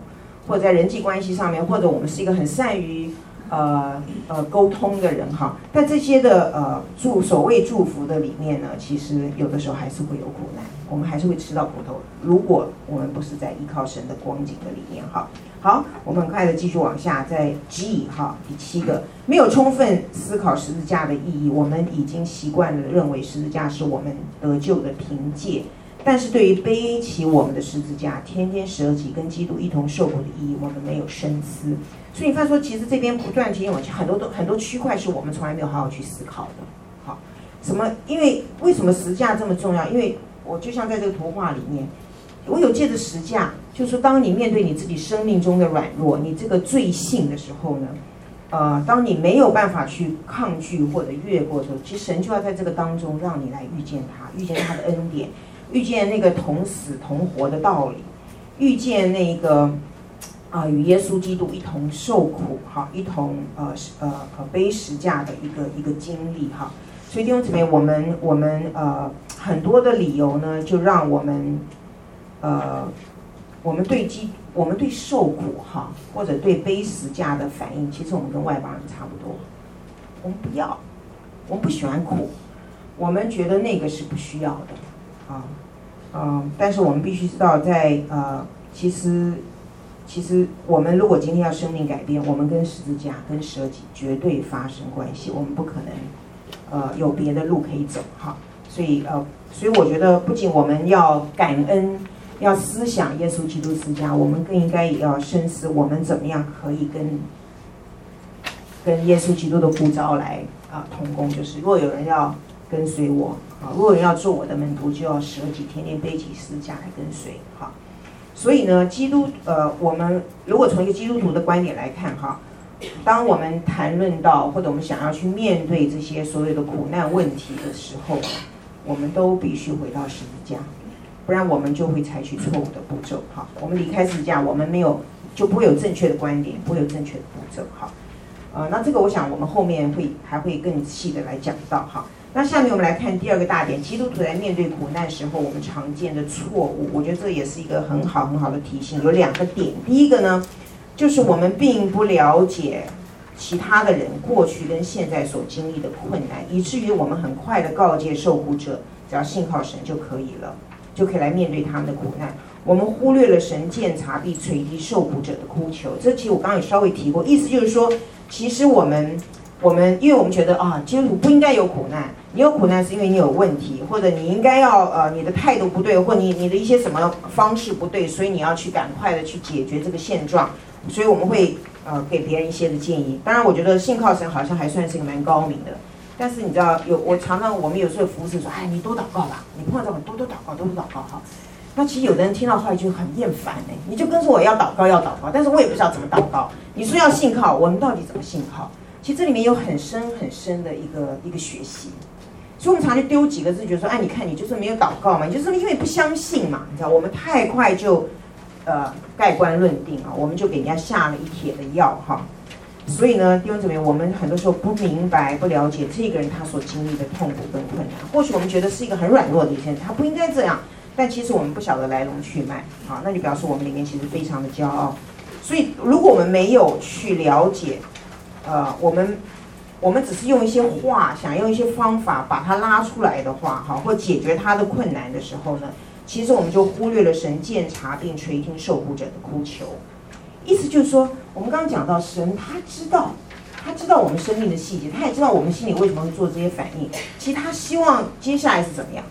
或者在人际关系上面，或者我们是一个很善于。呃呃，沟通的人哈，在这些的呃祝所谓祝福的里面呢，其实有的时候还是会有苦难，我们还是会吃到苦头。如果我们不是在依靠神的光景的里面哈，好，我们很快的继续往下，在 G 哈第七个，没有充分思考十字架的意义，我们已经习惯了认为十字架是我们得救的凭借，但是对于背起我们的十字架，天天舍己跟基督一同受苦的意义，我们没有深思。所以你发现说，其实这边不断提醒我，很多都很多区块是我们从来没有好好去思考的。好，什么？因为为什么十架这么重要？因为我就像在这个图画里面，我有借着十架，就是，当你面对你自己生命中的软弱，你这个罪性的时候呢，呃，当你没有办法去抗拒或者越过的时候，其实神就要在这个当中让你来遇见他，遇见他的恩典，遇见那个同死同活的道理，遇见那个。啊，与耶稣基督一同受苦，哈，一同呃呃呃背十架的一个一个经历，哈。所以弟兄姊妹，我们我们呃很多的理由呢，就让我们呃我们对基我们对受苦哈，或者对背十架的反应，其实我们跟外邦人差不多。我们不要，我们不喜欢苦，我们觉得那个是不需要的，啊，嗯，但是我们必须知道，在呃其实。其实，我们如果今天要生命改变，我们跟十字架、跟舍己绝对发生关系。我们不可能，呃，有别的路可以走哈。所以，呃，所以我觉得，不仅我们要感恩，要思想耶稣基督十字架，我们更应该也要深思，我们怎么样可以跟跟耶稣基督的呼召来啊、同工。就是，若有人要跟随我啊，若有人要做我的门徒，就要舍己，天天背起十字架来跟随哈。所以呢，基督呃，我们如果从一个基督徒的观点来看哈，当我们谈论到或者我们想要去面对这些所有的苦难问题的时候，我们都必须回到十字架，不然我们就会采取错误的步骤哈。我们离开十字架，我们没有就不会有正确的观点，不会有正确的步骤哈。呃，那这个我想我们后面会还会更细的来讲到哈。那下面我们来看第二个大点，基督徒在面对苦难时候，我们常见的错误，我觉得这也是一个很好很好的提醒。有两个点，第一个呢，就是我们并不了解其他的人过去跟现在所经历的困难，以至于我们很快的告诫受苦者，只要信靠神就可以了，就可以来面对他们的苦难。我们忽略了神见察并垂听受苦者的哭求，这其实我刚刚也稍微提过，意思就是说，其实我们。我们因为我们觉得啊，基督徒不应该有苦难。你有苦难是因为你有问题，或者你应该要呃，你的态度不对，或你你的一些什么方式不对，所以你要去赶快的去解决这个现状。所以我们会呃给别人一些的建议。当然，我觉得信靠神好像还算是一个蛮高明的。但是你知道，有我常常我们有时候服务生说，哎，你多祷告吧，你碰到这种多多祷告，多多祷告哈。那其实有的人听到话就很厌烦哎，你就跟说我要祷告要祷告，但是我也不知道怎么祷告。你说要信靠，我们到底怎么信靠？其实这里面有很深很深的一个一个学习，所以我们常常就丢几个字，觉得说，哎，你看你就是没有祷告嘛，你就是因为不相信嘛，你知道，我们太快就，呃，盖棺论定啊，我们就给人家下了一帖的药哈。所以呢，弟兄姊妹，我们很多时候不明白、不了解这个人他所经历的痛苦跟困难，或许我们觉得是一个很软弱的一些人，他不应该这样，但其实我们不晓得来龙去脉啊，那就表示我们里面其实非常的骄傲。所以如果我们没有去了解，呃，我们我们只是用一些话，想用一些方法把它拉出来的话，哈，或解决他的困难的时候呢，其实我们就忽略了神鉴察并垂听受苦者的哭求。意思就是说，我们刚刚讲到神，他知道，他知道我们生命的细节，他也知道我们心里为什么会做这些反应。其实他希望接下来是怎么样，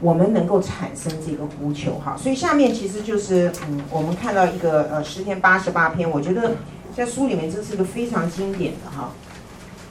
我们能够产生这个呼求，哈。所以下面其实就是，嗯，我们看到一个呃十篇八十八篇，我觉得。在书里面，这是一个非常经典的哈，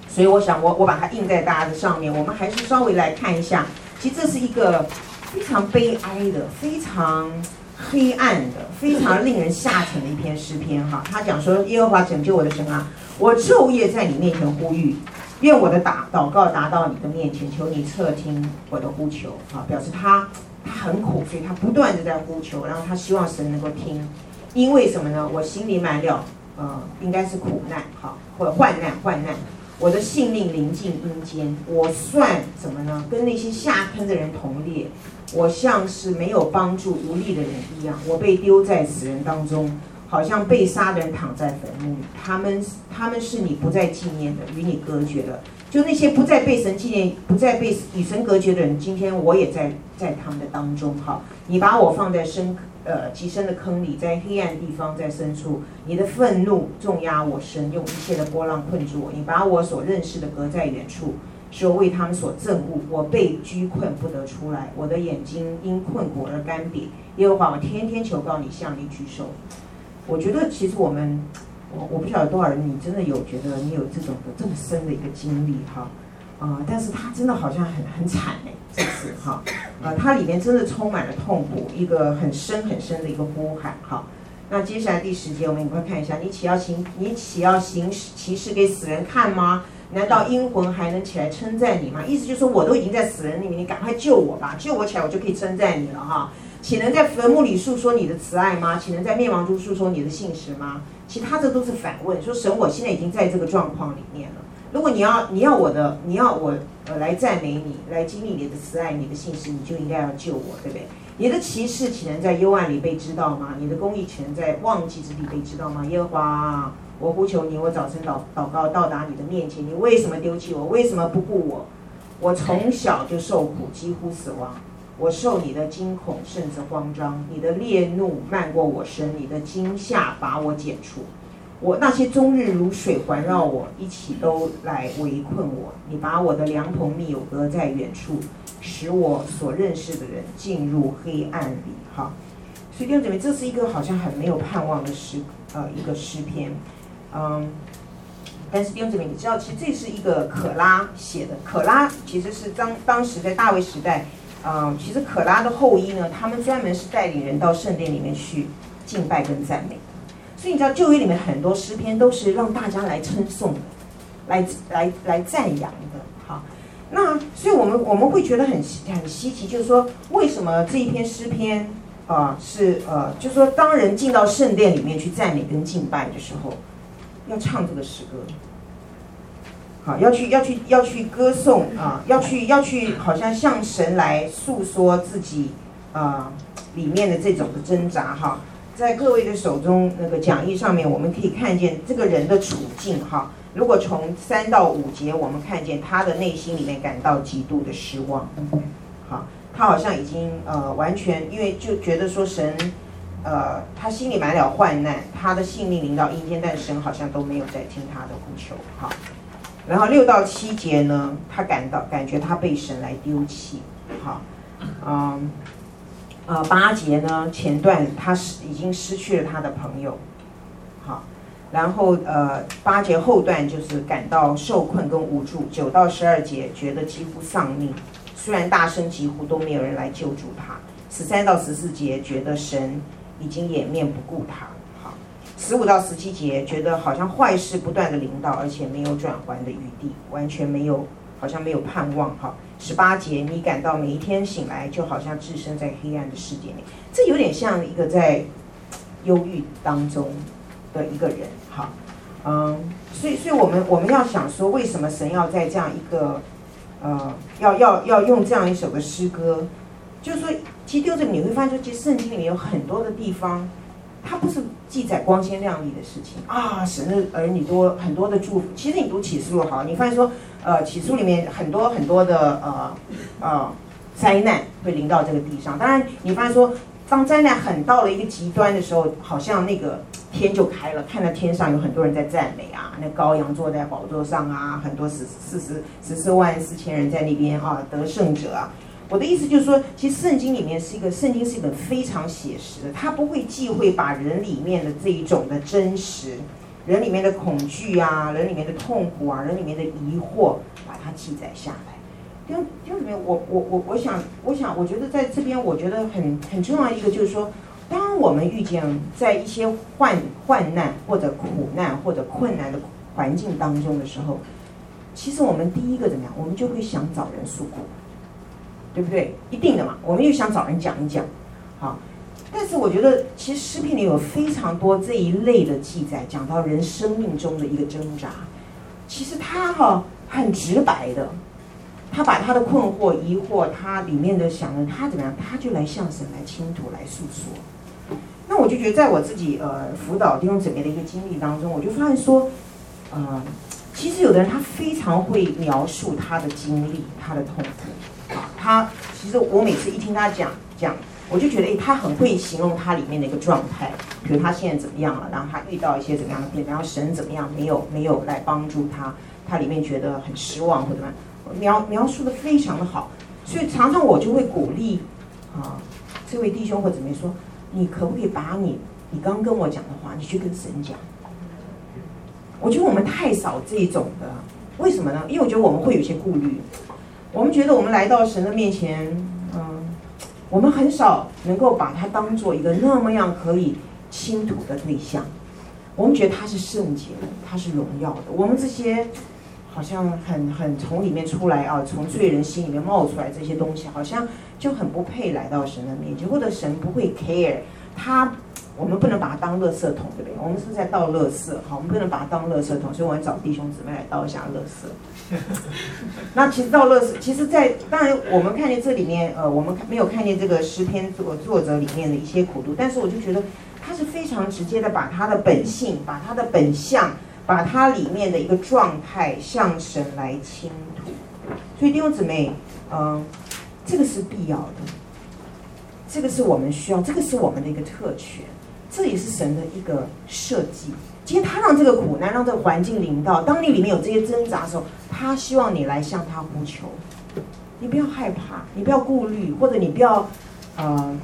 所以我想我我把它印在大家的上面。我们还是稍微来看一下，其实这是一个非常悲哀的、非常黑暗的、非常令人下沉的一篇诗篇哈。他讲说：“耶和华拯救我的神啊，我昼夜在你面前呼吁，愿我的祷祷告达到你的面前，求你侧听我的呼求。”啊，表示他他很苦，所以他不断的在呼求，然后他希望神能够听，因为什么呢？我心里满了。呃，应该是苦难，好，或者患难，患难，我的性命临近阴间，我算什么呢？跟那些下坑的人同列，我像是没有帮助无力的人一样，我被丢在死人当中，好像被杀的人躺在坟墓里。他们他们是你不再纪念的，与你隔绝了。就那些不再被神纪念、不再被与神隔绝的人，今天我也在在他们的当中。哈，你把我放在深。呃，极深的坑里，在黑暗地方，在深处，你的愤怒重压我身，用一切的波浪困住我。你把我所认识的隔在远处，使我为他们所憎恶。我被拘困不得出来，我的眼睛因困苦而干瘪。耶和华，我天天求告你，向你举手。我觉得其实我们，我我不晓得多少人，你真的有觉得你有这种的这么深的一个经历哈？啊、但是他真的好像很很惨哎。这次哈，呃，它里面真的充满了痛苦，一个很深很深的一个呼喊哈。那接下来第十节，我们赶快看一下，你岂要行你岂要行奇事给死人看吗？难道阴魂还能起来称赞你吗？意思就是说，我都已经在死人里面，你赶快救我吧，救我起来，我就可以称赞你了哈。岂能在坟墓里诉说你的慈爱吗？岂能在灭亡中诉说你的信实吗？其他的都是反问，说神，我现在已经在这个状况里面了。如果你要你要我的，你要我呃来赞美你，来经历你的慈爱，你的信实，你就应该要救我，对不对？你的奇事岂能在幽暗里被知道吗？你的公义岂能在忘记之地被知道吗？耶和华，我呼求你，我早晨祷祷告到达你的面前，你为什么丢弃我？为什么不顾我？我从小就受苦，几乎死亡。我受你的惊恐，甚至慌张。你的烈怒漫过我身，你的惊吓把我剪除。我那些终日如水环绕我，一起都来围困我。你把我的良朋密友隔在远处，使我所认识的人进入黑暗里。哈，所以弟兄姊妹，这是一个好像很没有盼望的诗，呃，一个诗篇。嗯，但是弟兄姊妹，你知道，其实这是一个可拉写的。可拉其实是当当时在大卫时代，嗯，其实可拉的后裔呢，他们专门是带领人到圣殿里面去敬拜跟赞美。所以你知道旧约里面很多诗篇都是让大家来称颂的，来来来赞扬的。好，那所以我们我们会觉得很很稀奇，就是说为什么这一篇诗篇啊是呃，就是说当人进到圣殿里面去赞美跟敬拜的时候，要唱这个诗歌，好，要去要去要去歌颂啊，要去要去好像向神来诉说自己啊里面的这种的挣扎哈。在各位的手中那个讲义上面，我们可以看见这个人的处境哈。如果从三到五节，我们看见他的内心里面感到极度的失望，好，他好像已经呃完全因为就觉得说神，呃，他心里满了患难，他的性命临到阴间，但神好像都没有在听他的呼求，好。然后六到七节呢，他感到感觉他被神来丢弃，好，嗯。呃，八节呢，前段他是已经失去了他的朋友，好，然后呃，八节后段就是感到受困跟无助，九到十二节觉得几乎丧命，虽然大声疾呼都没有人来救助他，十三到十四节觉得神已经掩面不顾他，好，十五到十七节觉得好像坏事不断的临到，而且没有转圜的余地，完全没有，好像没有盼望，哈。十八节，你感到每一天醒来就好像置身在黑暗的世界里，这有点像一个在忧郁当中的一个人，哈，嗯，所以，所以我们我们要想说，为什么神要在这样一个，呃，要要要用这样一首的诗歌，就是说，其实丢着你会发现，其实圣经里面有很多的地方，它不是记载光鲜亮丽的事情啊，神的儿女多很多的祝福，其实你读启示录好，你发现说。呃，启书里面很多很多的呃呃灾难会临到这个地上。当然，你发现说，当灾难很到了一个极端的时候，好像那个天就开了，看到天上有很多人在赞美啊，那羔羊坐在宝座上啊，很多十四十十四万四千人在那边啊，得胜者啊。我的意思就是说，其实圣经里面是一个圣经是一本非常写实的，它不会忌讳把人里面的这一种的真实。人里面的恐惧啊，人里面的痛苦啊，人里面的疑惑，把它记载下来。因为因为里面，我我我我想我想，我觉得在这边，我觉得很很重要一个就是说，当我们遇见在一些患患难或者苦难或者困难的环境当中的时候，其实我们第一个怎么样？我们就会想找人诉苦，对不对？一定的嘛，我们又想找人讲一讲，好。但是我觉得，其实诗篇里有非常多这一类的记载，讲到人生命中的一个挣扎。其实他哈很直白的，他把他的困惑、疑惑，他里面的想的，他怎么样，他就来向神来倾吐、来诉说。那我就觉得，在我自己呃辅导弟兄姊妹的一个经历当中，我就发现说，呃，其实有的人他非常会描述他的经历、他的痛苦，他其实我每次一听他讲讲。我就觉得，哎，他很会形容他里面的一个状态，比如他现在怎么样了，然后他遇到一些怎么样的变，然后神怎么样没有没有来帮助他，他里面觉得很失望或者怎么样，描描述的非常的好，所以常常我就会鼓励啊，这位弟兄或怎么说，你可不可以把你你刚跟我讲的话，你去跟神讲？我觉得我们太少这种的，为什么呢？因为我觉得我们会有些顾虑，我们觉得我们来到神的面前。嗯我们很少能够把他当做一个那么样可以倾吐的对象，我们觉得他是圣洁的，他是荣耀的。我们这些好像很很从里面出来啊，从罪人心里面冒出来这些东西，好像就很不配来到神的面前，或者神不会 care 他。我们不能把它当垃圾桶，对不对？我们是在倒垃圾，好，我们不能把它当垃圾桶，所以我们找弟兄姊妹来倒一下垃圾。*laughs* 那其实倒垃圾，其实在，在当然我们看见这里面，呃，我们没有看见这个诗篇作作者里面的一些苦读，但是我就觉得他是非常直接的，把他的本性、把他的本相、把他里面的一个状态向神来倾吐。所以弟兄姊妹，嗯、呃，这个是必要的，这个是我们需要，这个是我们的一个特权。这也是神的一个设计。今天他让这个苦难，让这个环境临到，当你里面有这些挣扎的时候，他希望你来向他呼求。你不要害怕，你不要顾虑，或者你不要，呃，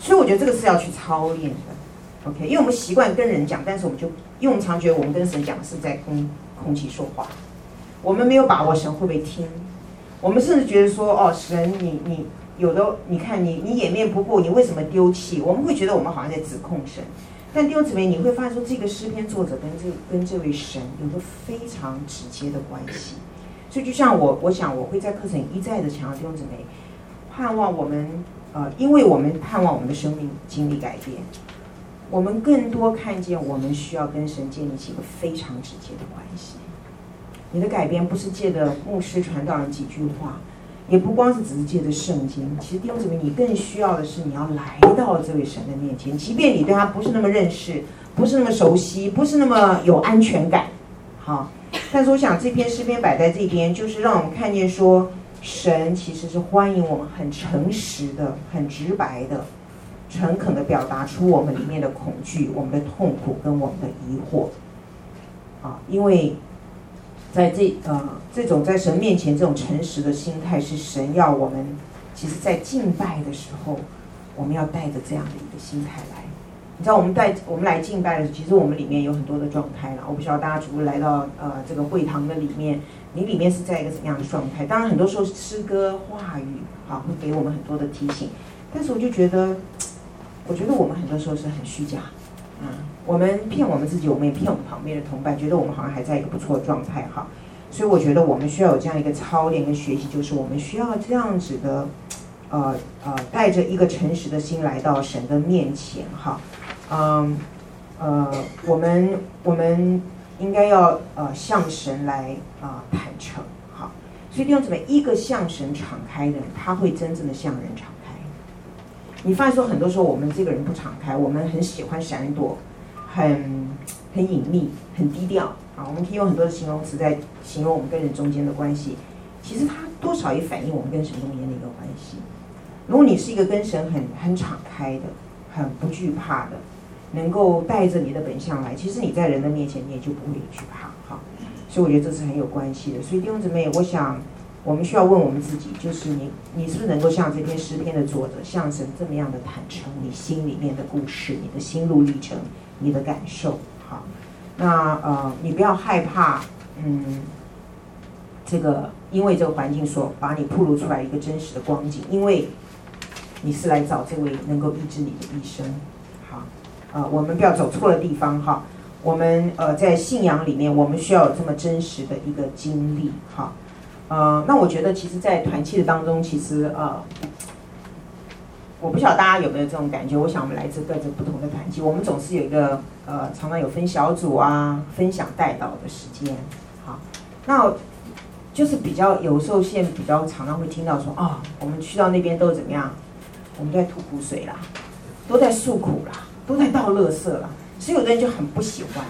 所以我觉得这个是要去操练的。OK，因为我们习惯跟人讲，但是我们就因为我们常觉得我们跟神讲是在跟空气说话，我们没有把握神会不会听，我们甚至觉得说，哦，神你你。有的，你看你你掩面不顾，你为什么丢弃？我们会觉得我们好像在指控神，但弟兄姊妹，你会发现说，这个诗篇作者跟这跟这位神有个非常直接的关系。所以就像我，我想我会在课程一再的强调弟兄姊妹，盼望我们呃，因为我们盼望我们的生命经历改变，我们更多看见我们需要跟神建立起一个非常直接的关系。你的改变不是借着牧师传道人几句话。也不光是只是借着圣经，其实弟兄姊妹，你更需要的是你要来到这位神的面前，即便你对他不是那么认识，不是那么熟悉，不是那么有安全感，好，但是我想这篇诗篇摆在这边，就是让我们看见说，神其实是欢迎我们很诚实的、很直白的、诚恳的表达出我们里面的恐惧、我们的痛苦跟我们的疑惑，啊，因为。在这呃这种在神面前这种诚实的心态，是神要我们，其实，在敬拜的时候，我们要带着这样的一个心态来。你知道，我们带我们来敬拜的时候，其实我们里面有很多的状态了。我不知道大家如果来到呃这个会堂的里面，你里面是在一个什么样的状态？当然，很多时候诗歌话语好会给我们很多的提醒，但是我就觉得，我觉得我们很多时候是很虚假。嗯，我们骗我们自己，我们也骗我们旁边的同伴，觉得我们好像还在一个不错的状态哈。所以我觉得我们需要有这样一个操练跟学习，就是我们需要这样子的，呃呃，带着一个诚实的心来到神的面前哈。嗯呃，我们我们应该要呃向神来啊、呃、坦诚哈。所以弟兄姊妹，一个向神敞开的人，他会真正的向人敞开。你发现说，很多时候我们这个人不敞开，我们很喜欢闪躲，很很隐秘，很低调啊。我们可以用很多的形容词在形容我们跟人中间的关系。其实它多少也反映我们跟神中间的一个关系。如果你是一个跟神很很敞开的，很不惧怕的，能够带着你的本相来，其实你在人的面前你也就不会惧怕哈。所以我觉得这是很有关系的。所以弟兄姊妹，我想。我们需要问我们自己，就是你，你是不是能够像这篇诗篇的作者，像神这么样的坦诚，你心里面的故事，你的心路历程，你的感受，好，那呃，你不要害怕，嗯，这个因为这个环境所把你暴露出来一个真实的光景，因为你是来找这位能够医治你的医生，好，呃，我们不要走错了地方哈，我们呃在信仰里面，我们需要有这么真实的一个经历，哈。呃，那我觉得，其实，在团契的当中，其实呃，我不晓得大家有没有这种感觉。我想，我们来自各自不同的团体，我们总是有一个呃，常常有分小组啊，分享代祷的时间，好，那就是比较有时候现比较常常会听到说啊、我们去到那边都怎么样？我们都在吐苦水啦，都在诉苦啦，都在倒垃圾啦，所以有的人就很不喜欢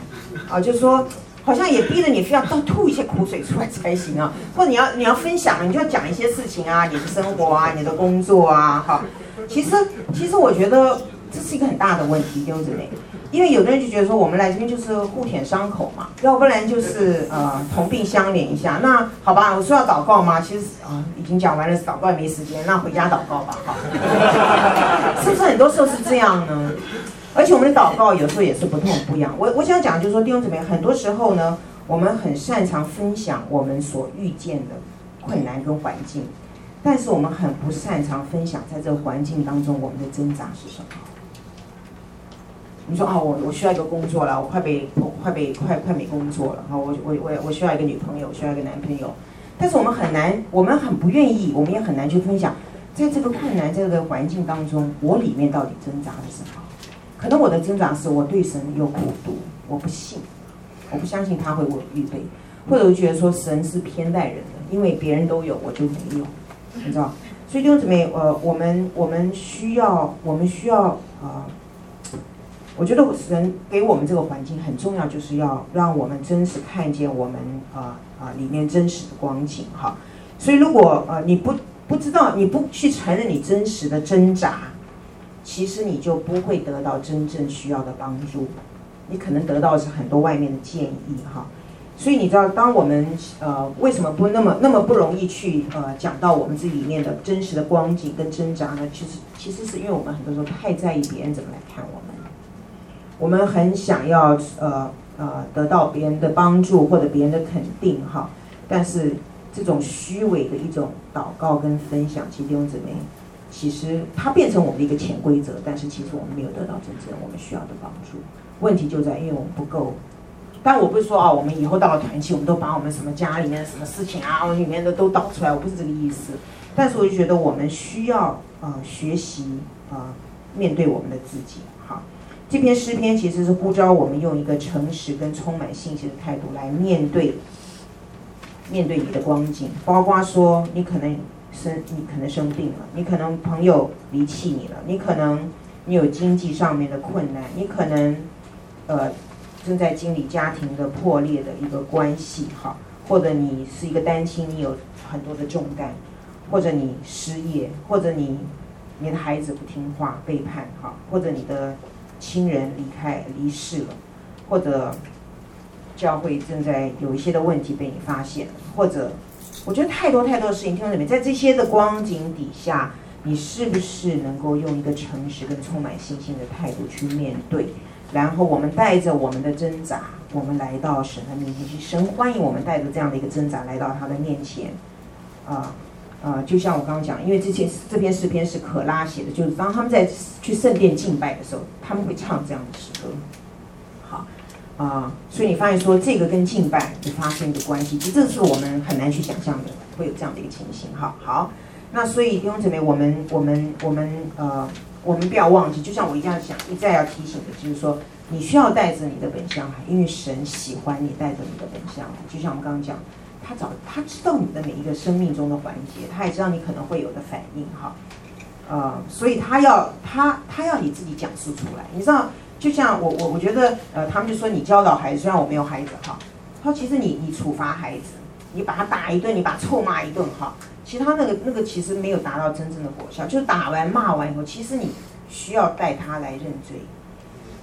啊，就说。好像也逼着你非要倒吐一些苦水出来才行啊，或者你要你要分享，你就要讲一些事情啊，你的生活啊，你的工作啊，哈。其实其实我觉得这是一个很大的问题，对不对？因为有的人就觉得说我们来这边就是互舔伤口嘛，要不然就是呃同病相怜一下。那好吧，我说要祷告吗？其实啊已经讲完了，祷告也没时间，那回家祷告吧，哈。*laughs* 是不是很多时候是这样呢？而且我们的祷告有时候也是不痛不痒。我我想讲就是说，弟兄姊妹，很多时候呢，我们很擅长分享我们所遇见的困难跟环境，但是我们很不擅长分享在这个环境当中我们的挣扎是什么。你说啊，我我需要一个工作了，我快被快被快快没工作了，哈，我我我我需要一个女朋友，需要一个男朋友，但是我们很难，我们很不愿意，我们也很难去分享，在这个困难这个环境当中，我里面到底挣扎的是什么？可能我的挣扎是我对神有苦毒，我不信，我不相信他会为我预备，或者觉得说神是偏待人的，因为别人都有我就没有，你知道？所以弟兄姊妹，呃，我们我们需要我们需要啊、呃，我觉得神给我们这个环境很重要，就是要让我们真实看见我们啊啊、呃呃、里面真实的光景哈。所以如果呃你不不知道，你不去承认你真实的挣扎。其实你就不会得到真正需要的帮助，你可能得到的是很多外面的建议哈。所以你知道，当我们呃为什么不那么那么不容易去呃讲到我们自己里面的真实的光景跟挣扎呢？其实其实是因为我们很多时候太在意别人怎么来看我们，我们很想要呃呃得到别人的帮助或者别人的肯定哈。但是这种虚伪的一种祷告跟分享，其实弟兄姊妹。其实它变成我们的一个潜规则，但是其实我们没有得到真正我们需要的帮助。问题就在因为我们不够。但我不是说啊，我们以后到了团契，我们都把我们什么家里面的什么事情啊，里面的都导出来，我不是这个意思。但是我就觉得我们需要啊、学习啊、面对我们的自己。好，这篇诗篇其实是呼召我们用一个诚实跟充满信心的态度来面对面对你的光景，包括说你可能。生，你可能生病了，你可能朋友离弃你了，你可能你有经济上面的困难，你可能呃正在经历家庭的破裂的一个关系哈，或者你是一个单亲，你有很多的重担，或者你失业，或者你你的孩子不听话背叛哈，或者你的亲人离开离世了，或者教会正在有一些的问题被你发现，或者。我觉得太多太多的事情，听到没？在这些的光景底下，你是不是能够用一个诚实跟充满信心的态度去面对？然后我们带着我们的挣扎，我们来到神的面前去，神欢迎我们带着这样的一个挣扎来到他的面前。啊、啊、就像我刚刚讲，因为这些这篇诗篇是可拉写的，就是当他们在去圣殿敬拜的时候，他们会唱这样的诗歌。好啊、所以你发现说这个跟敬拜就发生一个关系，其实这是我们很难去想象的，会有这样的一个情形。哈，好，那所以弟兄姊妹，我们我们我们呃，我们不要忘记，就像我一样想一再要提醒的，就是说你需要带着你的本相来，因为神喜欢你带着你的本相来。就像我们刚刚讲，他早他知道你的每一个生命中的环节，他也知道你可能会有的反应。哈，呃，所以他要他他要你自己讲述出来，你知道。就像我我我觉得，呃，他们就说你教导孩子，虽然我没有孩子哈，他说其实你你处罚孩子，你把他打一顿，你把他臭骂一顿哈，其他那个那个其实没有达到真正的果效，就是打完骂完以后，其实你需要带他来认罪。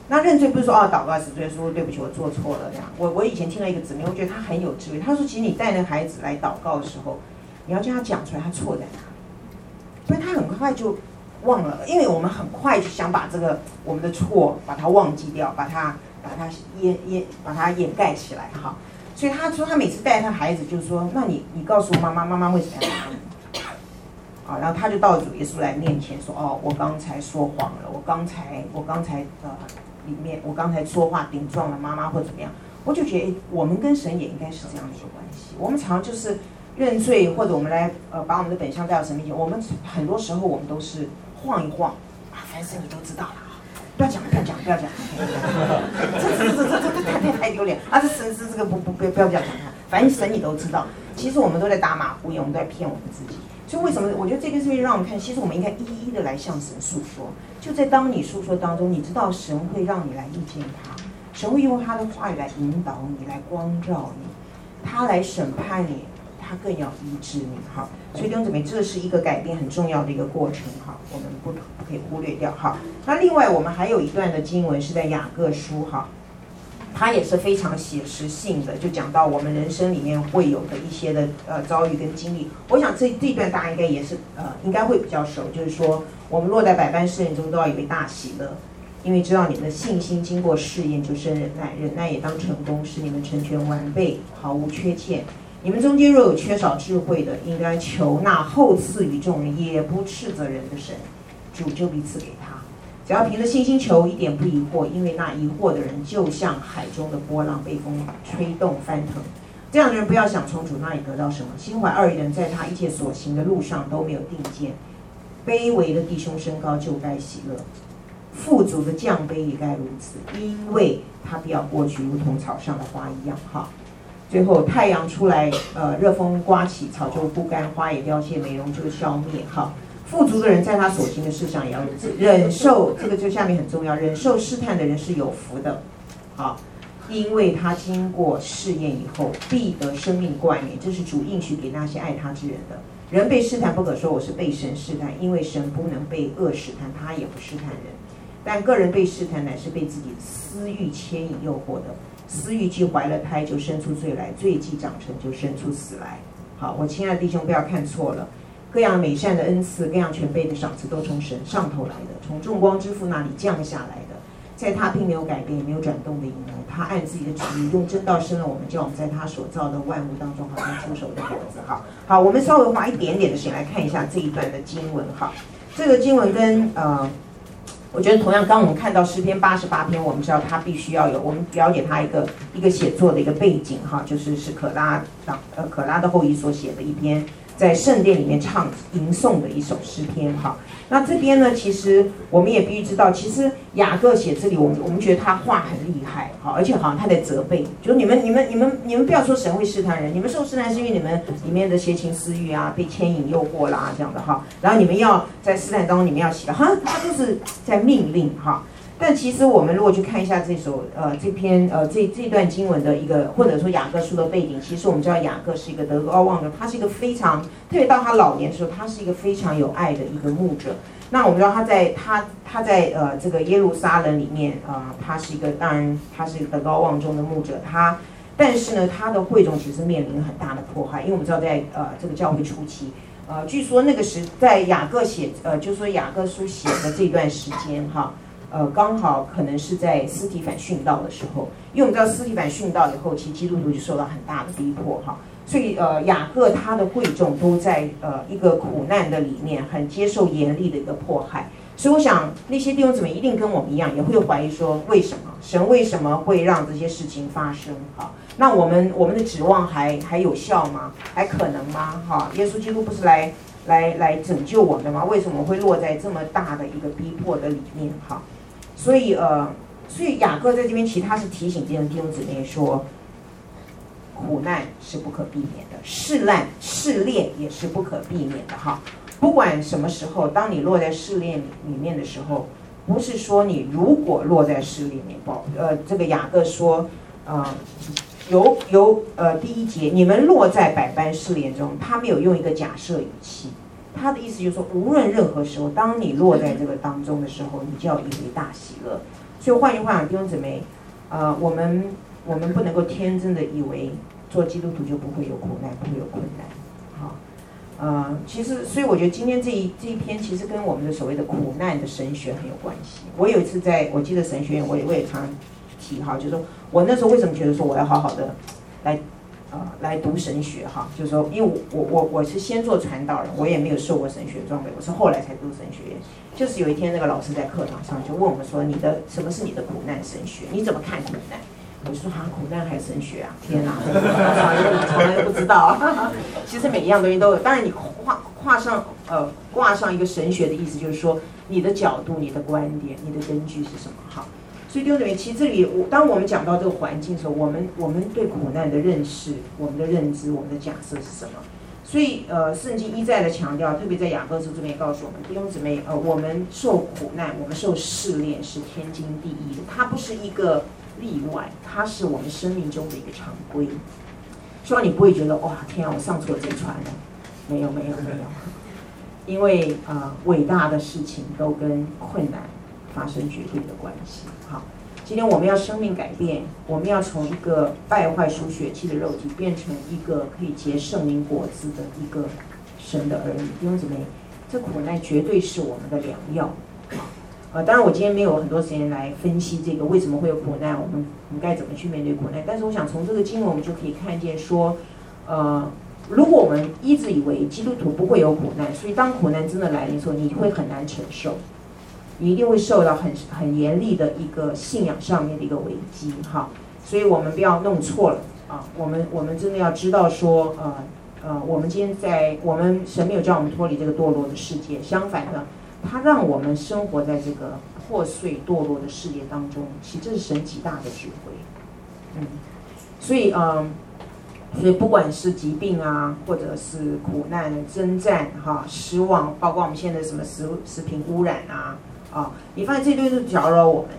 那认罪不是说哦祷告死罪，说对不起我做错了这样。我我以前听了一个姊妹，我觉得他很有智慧，他说其实你带那个孩子来祷告的时候，你要叫他讲出来他错在哪里，不然他很快就。忘了，因为我们很快就想把这个我们的错把它忘记掉，把它把它掩掩把它掩盖起来哈。所以他说他每次带他孩子就是说，那你你告诉我妈妈，妈妈为什么要打你？啊，然后他就到主耶稣来面前说，哦，我刚才说谎了，我刚才我刚才呃里面我刚才说话顶撞了妈妈或怎么样，我就觉得我们跟神也应该是这样的关系，我们常常就是认罪或者我们来呃把我们的本相带到神面前，我们很多时候我们都是。晃一晃，啊，凡事你都知道了，不要讲，不要讲，不要讲，这这这这这这太太太丢脸啊！这神是这个不不不要不要讲他，反正神你都知道。其实我们都在打马虎眼，我们都在骗我们自己。所以为什么我觉得这个事情让我们看，其实我们应该一一的来向神诉说。就在当你诉说当中，你知道神会让你来遇见他，神会用他的话语来引导你，来光照你，他来审判你，他更要医治你。好，所以弟兄姊妹，这是一个改变很重要的一个过程。哈，我们不不可以忽略掉。哈，那另外我们还有一段的经文是在雅各书。哈。它也是非常写实性的，就讲到我们人生里面会有的一些的呃遭遇跟经历。我想这这段大家应该也是呃应该会比较熟，就是说我们落在百般试炼中都要以为大喜乐，因为知道你们的信心经过试验就生忍耐，忍耐也当成功，使你们成全完备，毫无缺欠。你们中间若有缺少智慧的，应该求那厚赐与众人也不斥责人的神，主就必赐给他。只要凭着信心求，一点不疑惑，因为那疑惑的人就像海中的波浪，被风吹动翻腾。这样的人不要想从主那里得到什么。心怀二意的人，在他一切所行的路上都没有定见。卑微的弟兄升高就该喜乐，富足的降卑也该如此，因为他必要过去，如同草上的花一样。哈，最后太阳出来，呃，热风刮起，草就枯干，花也凋谢，美容就消灭。哈。富足的人在他所行的事上也要忍受，这个就下面很重要。忍受试探的人是有福的，好，因为他经过试验以后，必得生命冠冕。这是主应许给那些爱他之人的。人被试探不可说我是被神试探，因为神不能被恶试探，他也不试探人。但个人被试探乃是被自己私欲牵引诱惑的。私欲既怀了胎，就生出罪来；罪既长成，就生出死来。好，我亲爱的弟兄，不要看错了。各样美善的恩赐，各样全备的赏赐，都从神上头来的，从众光之父那里降下来的。在他并没有改变，也没有转动的影儿。他按自己的旨意用真道生了我们，叫我们在他所造的万物当中，好像出手的果子。好，好，我们稍微花一点点的时间来看一下这一段的经文。哈，这个经文跟呃，我觉得同样，刚我们看到诗篇八十八篇，我们知道他必须要有，我们了解他一个一个写作的一个背景。哈，就是是可拉党呃可拉的后裔所写的一篇。在圣殿里面唱吟诵的一首诗篇，哈，那这边呢，其实我们也必须知道，其实雅各写这里，我们我们觉得他话很厉害，哈，而且好像他在责备，就是你们你们你们你们不要说神会试探人，你们受试探是因为你们里面的邪情私欲啊，被牵引诱惑啦，这样的哈，然后你们要在试探当中，你们要写，哈，他就是在命令，哈。但其实我们如果去看一下这首呃这篇呃这这段经文的一个或者说雅各书的背景，其实我们知道雅各是一个德高望重，他是一个非常特别到他老年的时候，他是一个非常有爱的一个牧者。那我们知道他在他他在呃这个耶路撒冷里面啊、呃，他是一个当然他是一个德高望重的牧者，他但是呢他的会众其实面临很大的迫害，因为我们知道在呃这个教会初期，呃据说那个时在雅各写呃就说雅各书写的这段时间哈。呃，刚好可能是在斯提凡殉道的时候，因为我们知道斯提凡殉道以后，其实基督徒就受到很大的逼迫哈，所以呃，雅各他的贵重都在呃一个苦难的里面，很接受严厉的一个迫害，所以我想那些弟兄姊妹一定跟我们一样，也会怀疑说，为什么神为什么会让这些事情发生？哈，那我们我们的指望还还有效吗？还可能吗？哈，耶稣基督不是来来来拯救我们的吗？为什么会落在这么大的一个逼迫的里面？哈？所以呃，所以雅各在这边其实他是提醒这些弟兄姊妹说，苦难是不可避免的，试炼试炼也是不可避免的哈。不管什么时候，当你落在试炼里面的时候，不是说你如果落在试炼里面，不，呃，这个雅各说，呃，有有呃第一节，你们落在百般试炼中，他没有用一个假设语气。他的意思就是说，无论任何时候，当你落在这个当中的时候，你就要以为大喜乐。所以换句话讲，弟兄姊妹，呃，我们我们不能够天真的以为做基督徒就不会有苦难，不会有困难。好，呃，其实，所以我觉得今天这一这一篇其实跟我们的所谓的苦难的神学很有关系。我有一次在我记得神学院，我也我也常提哈，就是说我那时候为什么觉得说我要好好的来。呃，来读神学哈，就是说，因为我我我是先做传道人，我也没有受过神学装备，我是后来才读神学院。就是有一天那个老师在课堂上就问我们说：“你的什么是你的苦难神学？你怎么看苦难？”我就说：“啊，苦难还是神学啊？天哪，从来从来都不知道啊。*laughs* ”其实每一样东西都有，当然你画画上呃挂上一个神学的意思，就是说你的角度、你的观点、你的根据是什么？哈。所以弟兄姊妹，其实这里我当我们讲到这个环境的时候，我们我们对苦难的认识、我们的认知、我们的假设是什么？所以呃，圣经一再的强调，特别在雅各书这边告诉我们，弟兄姊妹，呃，我们受苦难、我们受试炼是天经地义的，它不是一个例外，它是我们生命中的一个常规。希望你不会觉得哇，天啊，我上错这船了。没有，没有，没有。因为呃，伟大的事情都跟困难发生绝对的关系。好，今天我们要生命改变，我们要从一个败坏属血气的肉体，变成一个可以结圣灵果子的一个神的儿女。弟兄姊妹，这苦难绝对是我们的良药。好，呃，当然我今天没有很多时间来分析这个为什么会有苦难，我们我们该怎么去面对苦难。但是我想从这个经文我们就可以看见说，呃。如果我们一直以为基督徒不会有苦难，所以当苦难真的来临的时候，你会很难承受，你一定会受到很很严厉的一个信仰上面的一个危机，哈。所以我们不要弄错了啊，我们我们真的要知道说，呃呃，我们今天在我们神没有叫我们脱离这个堕落的世界，相反的，他让我们生活在这个破碎堕落的世界当中，其实这是神极大的智慧，嗯，所以嗯。所以不管是疾病啊，或者是苦难、征战、哈、失望，包括我们现在什么食食品污染啊，啊，你发现这些东西都搅扰我们。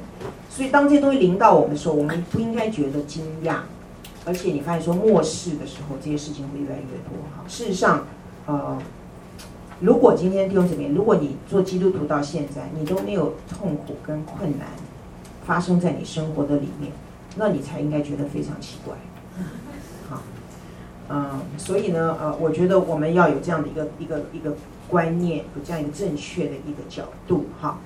所以当这些东西临到我们的时候，我们不应该觉得惊讶，而且你发现说末世的时候，这些事情会越来越多。哈，事实上，呃，如果今天弟兄姊妹，如果你做基督徒到现在，你都没有痛苦跟困难发生在你生活的里面，那你才应该觉得非常奇怪。嗯，所以呢，呃，我觉得我们要有这样的一个一个一个观念，有这样一个正确的一个角度，哈，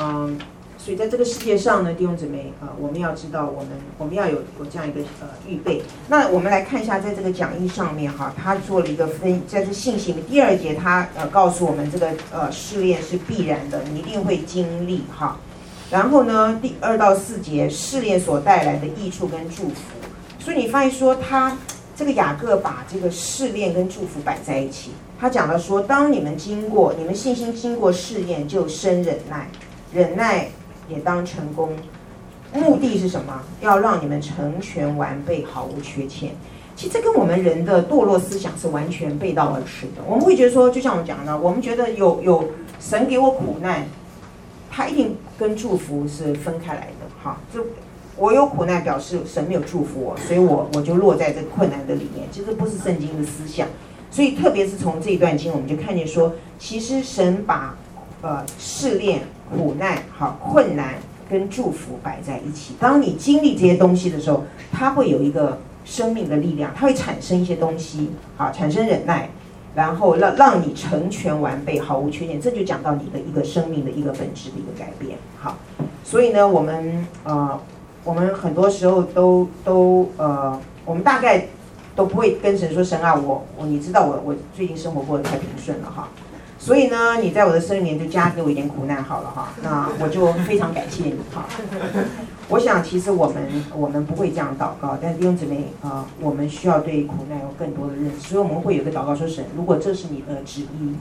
嗯，所以在这个世界上呢，弟兄姊妹，呃，我们要知道，我们我们要有有这样一个呃预备。那我们来看一下，在这个讲义上面，哈，他做了一个分，在这信息的第二节，他呃告诉我们，这个呃试炼是必然的，你一定会经历，哈。然后呢，第二到四节，试炼所带来的益处跟祝福，所以你发现说他。这个雅各把这个试炼跟祝福摆在一起，他讲了说：当你们经过你们信心经过试验，就生忍耐，忍耐也当成功。目的是什么？要让你们成全完备，毫无缺欠。其实这跟我们人的堕落思想是完全背道而驰的。我们会觉得说，就像我讲的，我们觉得有有神给我苦难，他一定跟祝福是分开来的。哈，就。我有苦难，表示神没有祝福我，所以我我就落在这个困难的里面。其实不是圣经的思想，所以特别是从这一段经，我们就看见说，其实神把呃试炼、苦难、好困难跟祝福摆在一起。当你经历这些东西的时候，它会有一个生命的力量，它会产生一些东西，好产生忍耐，然后让让你成全完备，毫无缺陷。这就讲到你的一个生命的一个本质的一个改变。好，所以呢，我们呃。我们很多时候都都呃，我们大概都不会跟神说，神啊，我我你知道我我最近生活过得太平顺了哈，所以呢，你在我的生命里面就加给我一点苦难好了哈，那我就非常感谢你哈。我想其实我们我们不会这样祷告，但弟兄姊妹啊，我们需要对苦难有更多的认识，所以我们会有个祷告说，神，如果这是你的旨意，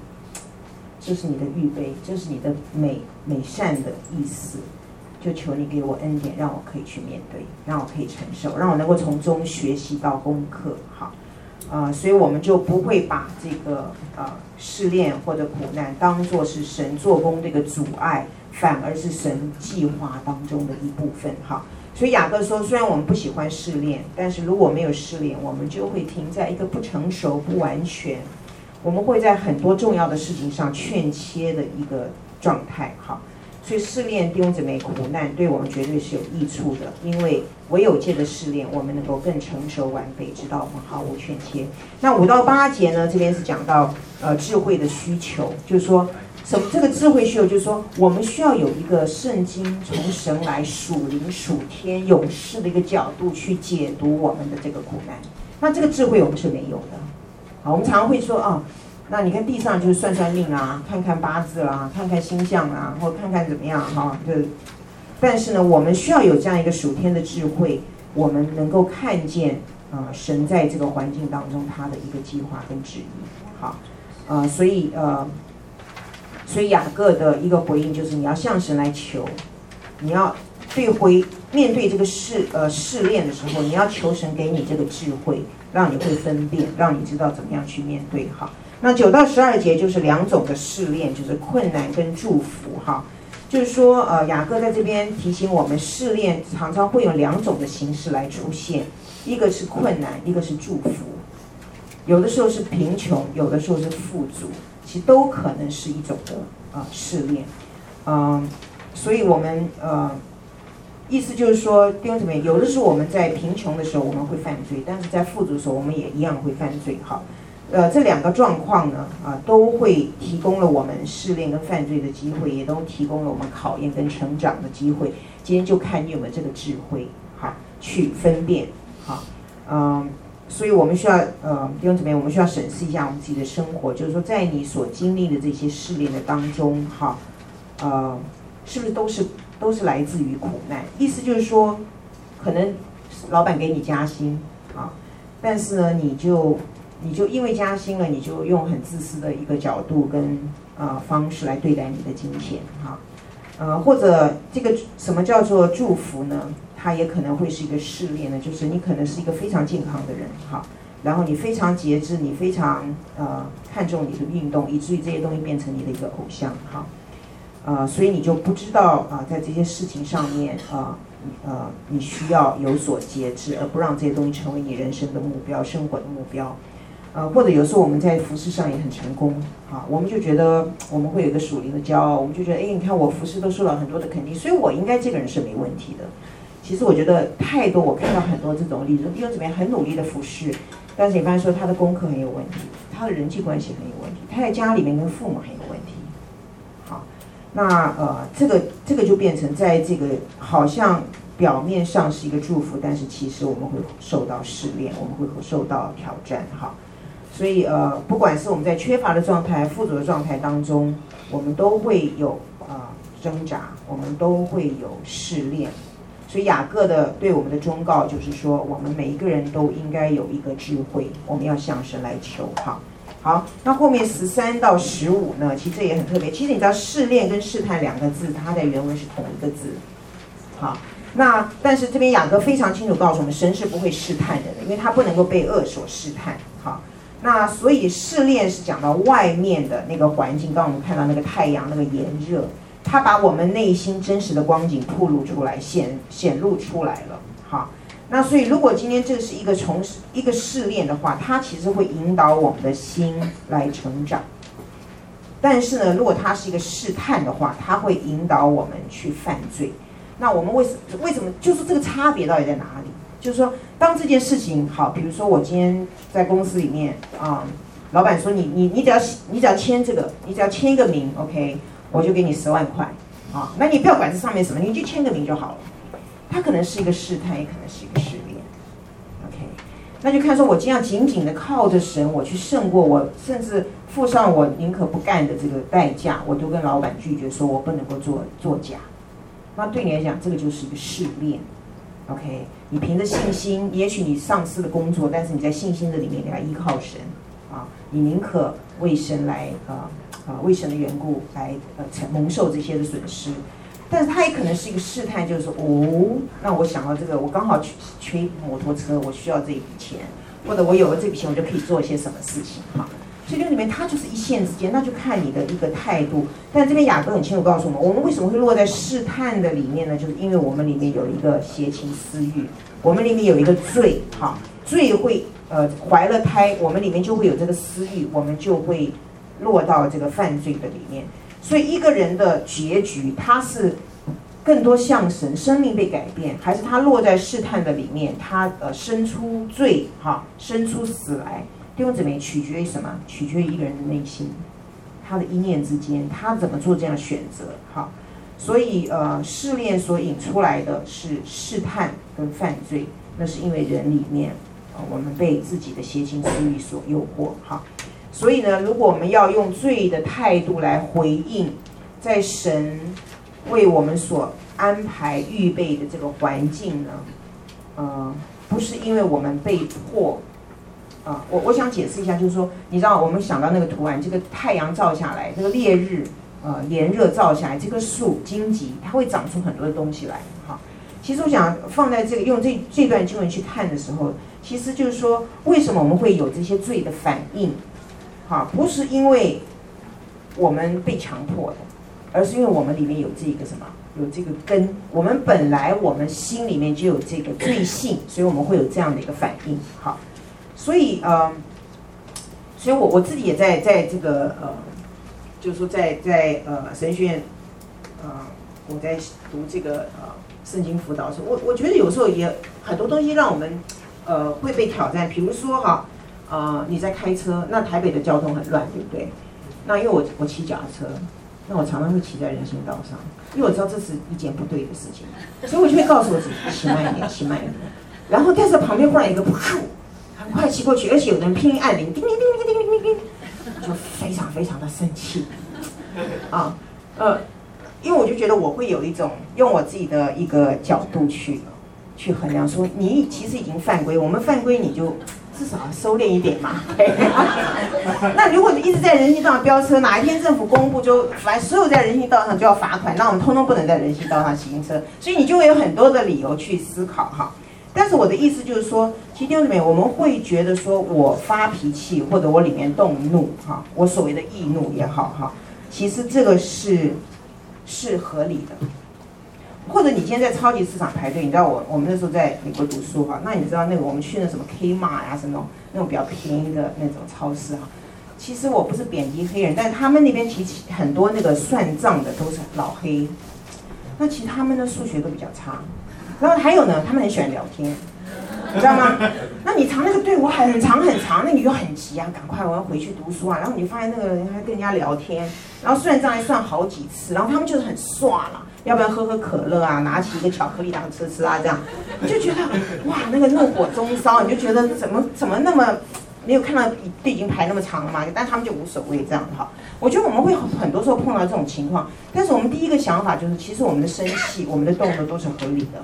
这是你的预备，这是你的美美善的意思。就求你给我恩典，让我可以去面对，让我可以承受，让我能够从中学习到功课。好，呃，所以我们就不会把这个呃试炼或者苦难当作是神做工的一个阻碍，反而是神计划当中的一部分。哈，所以雅各说，虽然我们不喜欢试炼，但是如果没有试炼，我们就会停在一个不成熟、不完全，我们会在很多重要的事情上欠缺的一个状态。好。所以试炼弟兄姊妹苦难对我们绝对是有益处的，因为唯有借着试炼，我们能够更成熟完备，直到我们毫无欠缺。那五到八节呢？这边是讲到呃智慧的需求，就是说什么？这个智慧需求就是说，我们需要有一个圣经从神来属灵属天勇士的一个角度去解读我们的这个苦难。那这个智慧我们是没有的。好，我们常常会说啊。那你看地上就是算算命啊，看看八字啦、啊，看看星象啊，或看看怎么样哈，就，但是呢，我们需要有这样一个属天的智慧，我们能够看见啊、神在这个环境当中他的一个计划跟旨意，好，呃，所以呃，所以雅各的一个回应就是你要向神来求，你要对回面对这个试呃试炼的时候，你要求神给你这个智慧，让你会分辨，让你知道怎么样去面对哈。那九到十二节就是两种的试炼，就是困难跟祝福哈。就是说呃雅各在这边提醒我们，试炼常常会有两种的形式来出现，一个是困难，一个是祝福。有的时候是贫穷，有的时候是富足，其实都可能是一种的啊试炼，嗯，所以我们呃。意思就是说，弟兄姊妹，有的时候我们在贫穷的时候我们会犯罪，但是在富足的时候我们也一样会犯罪。好，呃，这两个状况呢，啊，都会提供了我们试炼跟犯罪的机会，也都提供了我们考验跟成长的机会。今天就看你有没有这个智慧，好，去分辨，好，嗯，所以我们需要，呃，弟兄姊妹，我们需要审视一下我们自己的生活，就是说，在你所经历的这些试炼的当中，哈，呃，是不是都是？都是来自于苦难，意思就是说，可能老板给你加薪啊，但是呢，你就你就因为加薪了，你就用很自私的一个角度跟啊方式来对待你的金钱哈，呃，或者这个什么叫做祝福呢？它也可能会是一个试炼呢，就是你可能是一个非常健康的人哈，然后你非常节制，你非常呃看重你的运动，以至于这些东西变成你的一个偶像哈。呃，所以你就不知道啊、在这些事情上面啊，呃，你需要有所节制，而不让这些东西成为你人生的目标、生活的目标。呃，或者有时候我们在服饰上也很成功，啊，我们就觉得我们会有一个属灵的骄傲，我们就觉得，哎，你看我服饰都受到很多的肯定，所以我应该这个人是没问题的。其实我觉得太多，我看到很多这种例子，弟兄姊妹很努力的服饰，但是你发现说他的功课很有问题，他的人际关系很有问题，他在家里面跟父母很有问题。好那呃，这个这个就变成在这个好像表面上是一个祝福，但是其实我们会受到试炼，我们会受到挑战哈。所以呃，不管是我们在缺乏的状态、富足的状态当中，我们都会有啊、挣扎，我们都会有试炼。所以雅各的对我们的忠告就是说，我们每一个人都应该有一个智慧，我们要向神来求哈。好，那后面十三到十五呢？其实这也很特别。其实你知道“试炼”跟“试探”两个字，它的原文是同一个字。好，那但是这边雅各非常清楚告诉我们，神是不会试探人的，因为他不能够被恶所试探。好，那所以试炼是讲到外面的那个环境，刚刚我们看到那个太阳那个炎热，它把我们内心真实的光景暴露出来，显显露出来了。好。那所以，如果今天这是一个从一个试炼的话，它其实会引导我们的心来成长。但是呢，如果它是一个试探的话，它会引导我们去犯罪。那我们为什为什么就是这个差别到底在哪里？就是说，当这件事情好，比如说我今天在公司里面啊，老板说你你你只要你只要签这个，你只要签一个名，OK，我就给你十万块啊。那你不要管这上面什么，你就签个名就好了。它可能是一个试探，也可能是一个试炼。OK，那就看说，我今天要紧紧的靠着神，我去胜过我，甚至付上我宁可不干的这个代价，我都跟老板拒绝，说我不能够做作假。那对你来讲，这个就是一个试炼。OK，你凭着信心，也许你丧失了工作，但是你在信心的里面，你要依靠神啊，你宁可为神来啊啊为神的缘故来呃蒙受这些的损失。但是它也可能是一个试探，就是说，哦，那我想到这个，我刚好缺缺摩托车，我需要这一笔钱，或者我有了这笔钱，我就可以做一些什么事情，哈。所以这里面它就是一线之间，那就看你的一个态度。但这边雅各很清楚告诉我们，我们为什么会落在试探的里面呢？就是因为我们里面有一个邪情私欲，我们里面有一个罪，哈，罪会呃怀了胎，我们里面就会有这个私欲，我们就会落到这个犯罪的里面。所以一个人的结局，他是更多像神，生命被改变，还是他落在试探的里面，他呃生出罪哈，生出死来，弟兄姊妹，取决于什么？取决于一个人的内心，他的一念之间，他怎么做这样选择？哈，所以呃，试炼所引出来的是试探跟犯罪，那是因为人里面啊，我们被自己的邪情私欲所诱惑，哈。所以呢，如果我们要用罪的态度来回应，在神为我们所安排预备的这个环境呢，呃，不是因为我们被迫，啊、我我想解释一下，就是说，你知道，我们想到那个图案，这个太阳照下来，这个烈日，呃，炎热照下来，这棵树荆棘，它会长出很多的东西来，哈，其实我想放在这个用这这段经文去看的时候，其实就是说，为什么我们会有这些罪的反应？哈，不是因为我们被强迫的，而是因为我们里面有这个什么，有这个根。我们本来我们心里面就有这个罪性，所以我们会有这样的一个反应。好，所以呃，所以我我自己也在在这个呃，就是说在在呃神学院，呃，我在读这个呃。圣经辅导时，我我觉得有时候也很多东西让我们，呃，会被挑战。比如说哈，啊、呃，你在开车，那台北的交通很乱，对不对？那因为我我骑脚踏车，那我常常会骑在人行道上，因为我知道这是一件不对的事情，所以我就会告诉我自己骑慢一点，骑慢一点。然后但是旁边忽然一个噗，快骑过去，而且有人拼命按铃，叮叮叮叮叮叮叮，就非常非常的生气，啊，呃。因为我就觉得我会有一种用我自己的一个角度去去衡量，说你其实已经犯规，我们犯规你就至少要收敛一点嘛。*laughs* 那如果你一直在人行道上飙车，哪一天政府公布就凡所有在人行道上就要罚款，那我们通通不能在人行道上行车，所以你就会有很多的理由去思考哈。但是我的意思就是说，其实弟兄姊妹，我们会觉得说我发脾气或者我里面动怒哈，我所谓的易怒也好哈，其实这个是。是合理的，或者你今天在超级市场排队，你知道我我们那时候在美国读书哈，那你知道那个我们去那什么 Kmart 呀，什么那种比较便宜的那种超市哈，其实我不是贬低黑人，但是他们那边其实很多那个算账的都是老黑，那其实他们的数学都比较差，然后还有呢，他们很喜欢聊天。你知道吗？*laughs* 那你长那个队伍很长很长，那你就很急啊，赶快我要回去读书啊。然后你发现那个人还跟人家聊天，然后算账还算好几次，然后他们就是很刷了，要不然喝喝可乐啊，拿起一个巧克力当吃吃啊，这样你就觉得哇，那个怒火中烧，你就觉得怎么怎么那么没有看到队已经排那么长了嘛？但他们就无所谓这样哈。我觉得我们会很多时候碰到这种情况，但是我们第一个想法就是，其实我们的生气、我们的动作都是合理的。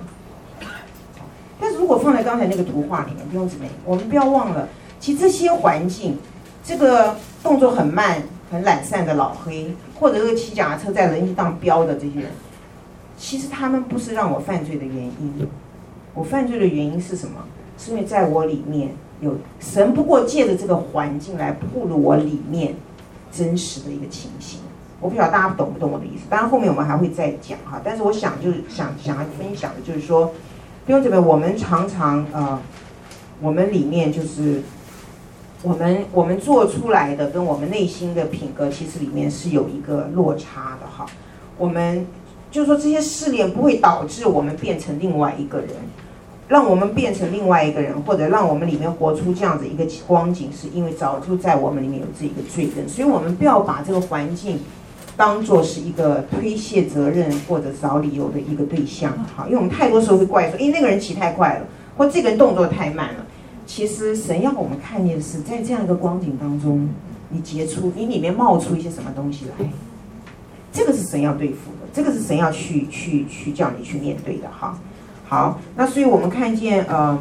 但是如果放在刚才那个图画里面，弟兄姊妹，我们不要忘了，其实这些环境，这个动作很慢、很懒散的老黑，或者这个骑脚踏车在人行道飙的这些人，其实他们不是让我犯罪的原因。我犯罪的原因是什么？是因为在我里面有神，不过借着这个环境来暴露我里面真实的一个情形。我不晓得大家懂不懂我的意思？当然后面我们还会再讲哈。但是我想就是想想要分享的就是说。弟兄姊妹，我们常常呃，我们里面就是我们我们做出来的跟我们内心的品格，其实里面是有一个落差的哈。我们就是说这些试炼不会导致我们变成另外一个人，让我们变成另外一个人，或者让我们里面活出这样子一个光景，是因为早就在我们里面有这一个罪根，所以我们不要把这个环境。当做是一个推卸责任或者找理由的一个对象，好，因为我们太多时候会怪说，诶，那个人骑太快了，或这个人动作太慢了。其实神要我们看见的是，在这样一个光景当中，你结出，你里面冒出一些什么东西来，这个是神要对付的，这个是神要去去去叫你去面对的，哈。好，那所以我们看见，呃。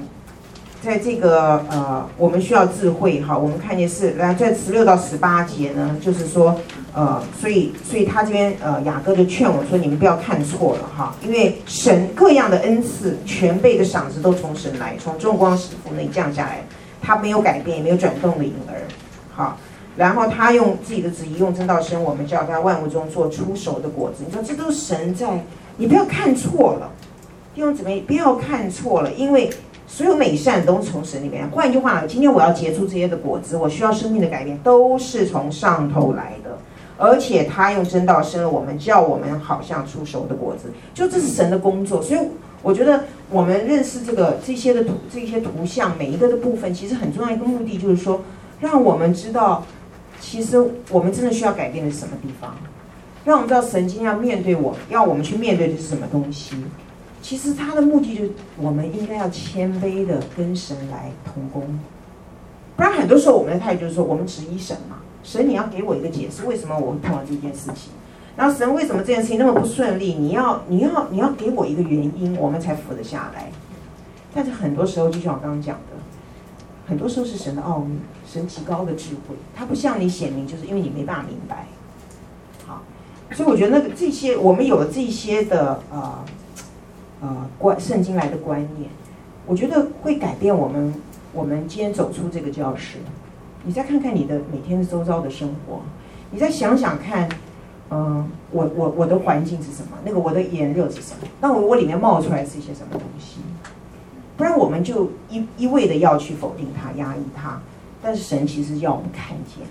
在这个呃，我们需要智慧哈。我们看见是来在十六到十八节呢，就是说呃，所以所以他这边呃，雅各就劝我说，你们不要看错了哈，因为神各样的恩赐、全备的赏赐都从神来，从众光使父那里降下来，他没有改变，也没有转动的影儿，好，然后他用自己的旨意用真道生我们，叫他万物中做出熟的果子。你说这都是神在，你不要看错了，弟兄姊妹不要看错了，因为。所有美善都从神里面。换句话，今天我要结出这些的果子，我需要生命的改变，都是从上头来。而且他用真道生了我们，叫我们好像出熟的果子，就这是神的工作。所以我觉得我们认识这个这些的图这些图像每一个的部分，其实很重要一个目的就是说，让我们知道，其实我们真的需要改变的是什么地方，让我们知道神今天要面对我，要我们去面对的是什么东西。其实他的目的就是，我们应该要谦卑的跟神来同工，不然很多时候我们的态度就是说，我们质疑神嘛，神你要给我一个解释，为什么我会碰到这件事情？然后神为什么这件事情那么不顺利？你要你要你要给我一个原因，我们才服得下来。但是很多时候，就像我刚刚讲的，很多时候是神的奥秘，神极高的智慧，他不向你显明，就是因为你没办法明白。好，所以我觉得那个这些我们有了这些的呃。呃观圣经来的观念，我觉得会改变我们。我们今天走出这个教室，你再看看你的每天周遭的生活，你再想想看，嗯、我我我的环境是什么？那个我的炎热是什么？那我我里面冒出来是一些什么东西？不然我们就一一味的要去否定它、压抑它。但是神其实要我们看见，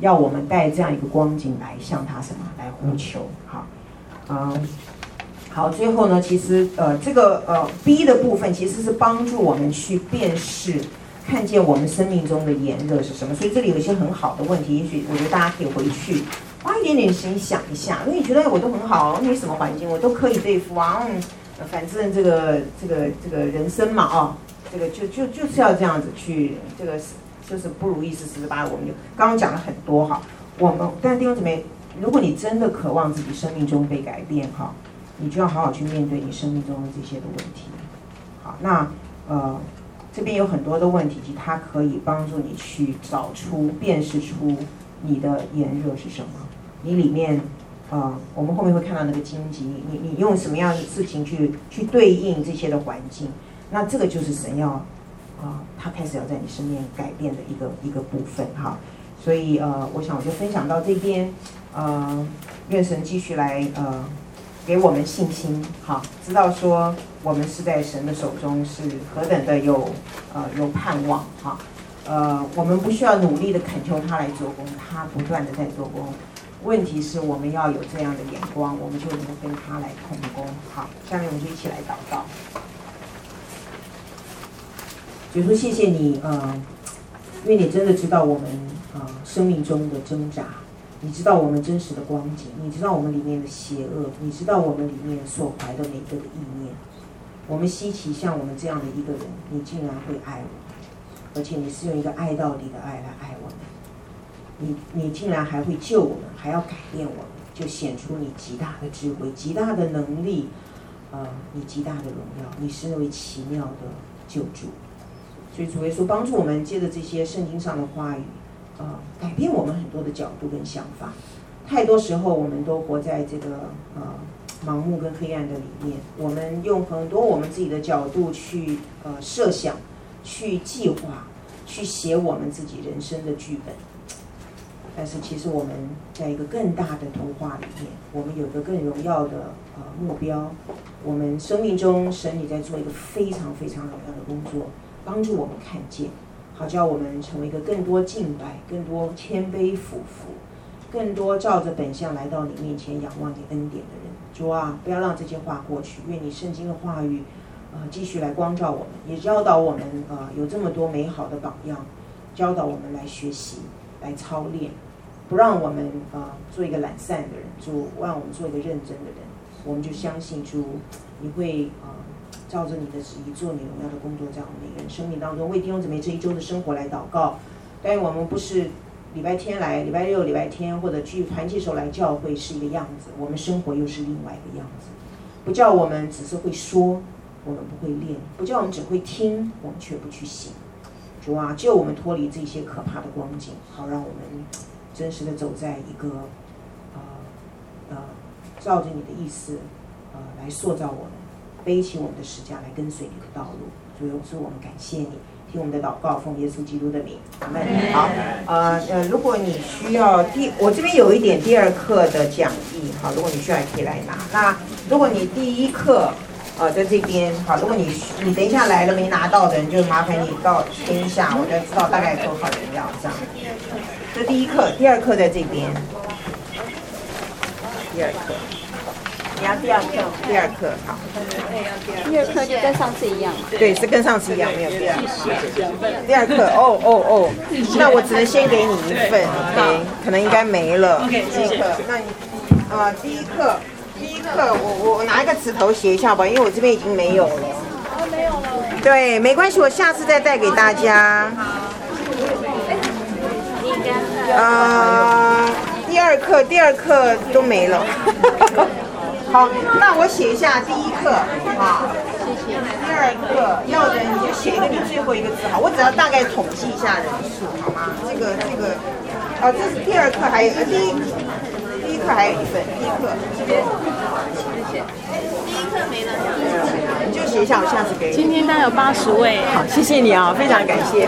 要我们带这样一个光景来向他什么来呼求？好，嗯、好，最后呢，其实呃，这个呃 B 的部分其实是帮助我们去辨识、看见我们生命中的炎热是什么。所以这里有一些很好的问题，也许我觉得大家可以回去花一点点时间想一下。因为你觉得我都很好，没什么环境，我都可以对付啊。反正这个这个这个人生嘛，哦，这个就就就是要这样子去，这个是就是不如意事十之八九。我们就刚刚讲了很多哈，我们但是弟兄姊妹，如果你真的渴望自己生命中被改变哈。你就要好好去面对你生命中的这些的问题。好，那呃，这边有很多的问题，其实它可以帮助你去找出、辨识出你的炎热是什么。你里面，呃，我们后面会看到那个荆棘，你你用什么样的事情去去对应这些的环境？那这个就是神要啊、呃，他开始要在你身边改变的一个一个部分哈。所以呃，我想我就分享到这边，呃，愿神继续来呃。给我们信心，好，知道说我们是在神的手中，是何等的有呃有盼望，哈，呃，我们不需要努力的恳求他来做工，他不断的在做工。问题是我们要有这样的眼光，我们就能够跟他来同工。好，下面我们就一起来祷告。主说谢谢你，呃，因为你真的知道我们呃生命中的挣扎。你知道我们真实的光景，你知道我们里面的邪恶，你知道我们里面所怀的每个的意念。我们稀奇像我们这样的一个人，你竟然会爱我，而且你是用一个爱到底的爱来爱我们。你你竟然还会救我们，还要改变我们，就显出你极大的智慧、极大的能力，呃，你极大的荣耀。你是那位奇妙的救主。所以主耶稣帮助我们，借着这些圣经上的话语。呃，改变我们很多的角度跟想法，太多时候我们都活在这个呃盲目跟黑暗的里面。我们用很多我们自己的角度去呃设想、去计划、去写我们自己人生的剧本。但是其实我们在一个更大的图画里面，我们有个更荣耀的呃目标。我们生命中神你在做一个非常非常荣耀的工作，帮助我们看见。好，叫我们成为一个更多敬拜、更多谦卑俯伏、更多照着本相来到你面前仰望你恩典的人。主啊，不要让这些话过去，愿你圣经的话语，呃，继续来光照我们，也教导我们，呃，有这么多美好的榜样，教导我们来学习、来操练，不让我们呃做一个懒散的人，主让我们做一个认真的人。我们就相信主，你会呃。照着你的旨意做你荣耀的工作，在我们每个人生命当中，为弟兄姊妹这一周的生活来祷告。但愿我们不是礼拜天来，礼拜六、礼拜天或者聚团契时候来教会是一个样子，我们生活又是另外一个样子。不叫我们只是会说，我们不会练；不叫我们只会听，我们却不去行。主啊，救我们脱离这些可怕的光景，好让我们真实的走在一个呃呃，照着你的意思呃来塑造我们。背起我们的十架来跟随你的道路，主耶稣，我们感谢你，听我们的祷告，奉耶稣基督的名，阿门。好，呃呃，如果你需要第，我这边有一点第二课的讲义，好，如果你需要也可以来拿。那如果你第一课，呃，在这边，好，如果你你等一下来了没拿到的人，就麻烦你到填一下，我才知道大概多少人要这样。这第一课，第二课在这边，第二课。你要第二课，第二课好。第二课就跟上次一样。对，是跟上次一样，没有变。第二课，哦哦哦，那我只能先给你一份，OK？可能应该没了。第一课，那你啊，第一课，第一课，我我拿一个纸头写一下吧，因为我这边已经没有了。哦，没有了。对，没关系，我下次再带给大家。啊，第二课，第二课都没了。*laughs* 好，那我写一下第一课，好，谢谢。第二课要的你就写一个你最后一个字，好，我只要大概统计一下人数，好吗？这个这个，哦，这是第二课还有呃第一第一课还有一份，第一课这边，谢谢。第一课没了。写一下，我下次给你。今天大概有八十位。好，谢谢你啊，非常感谢。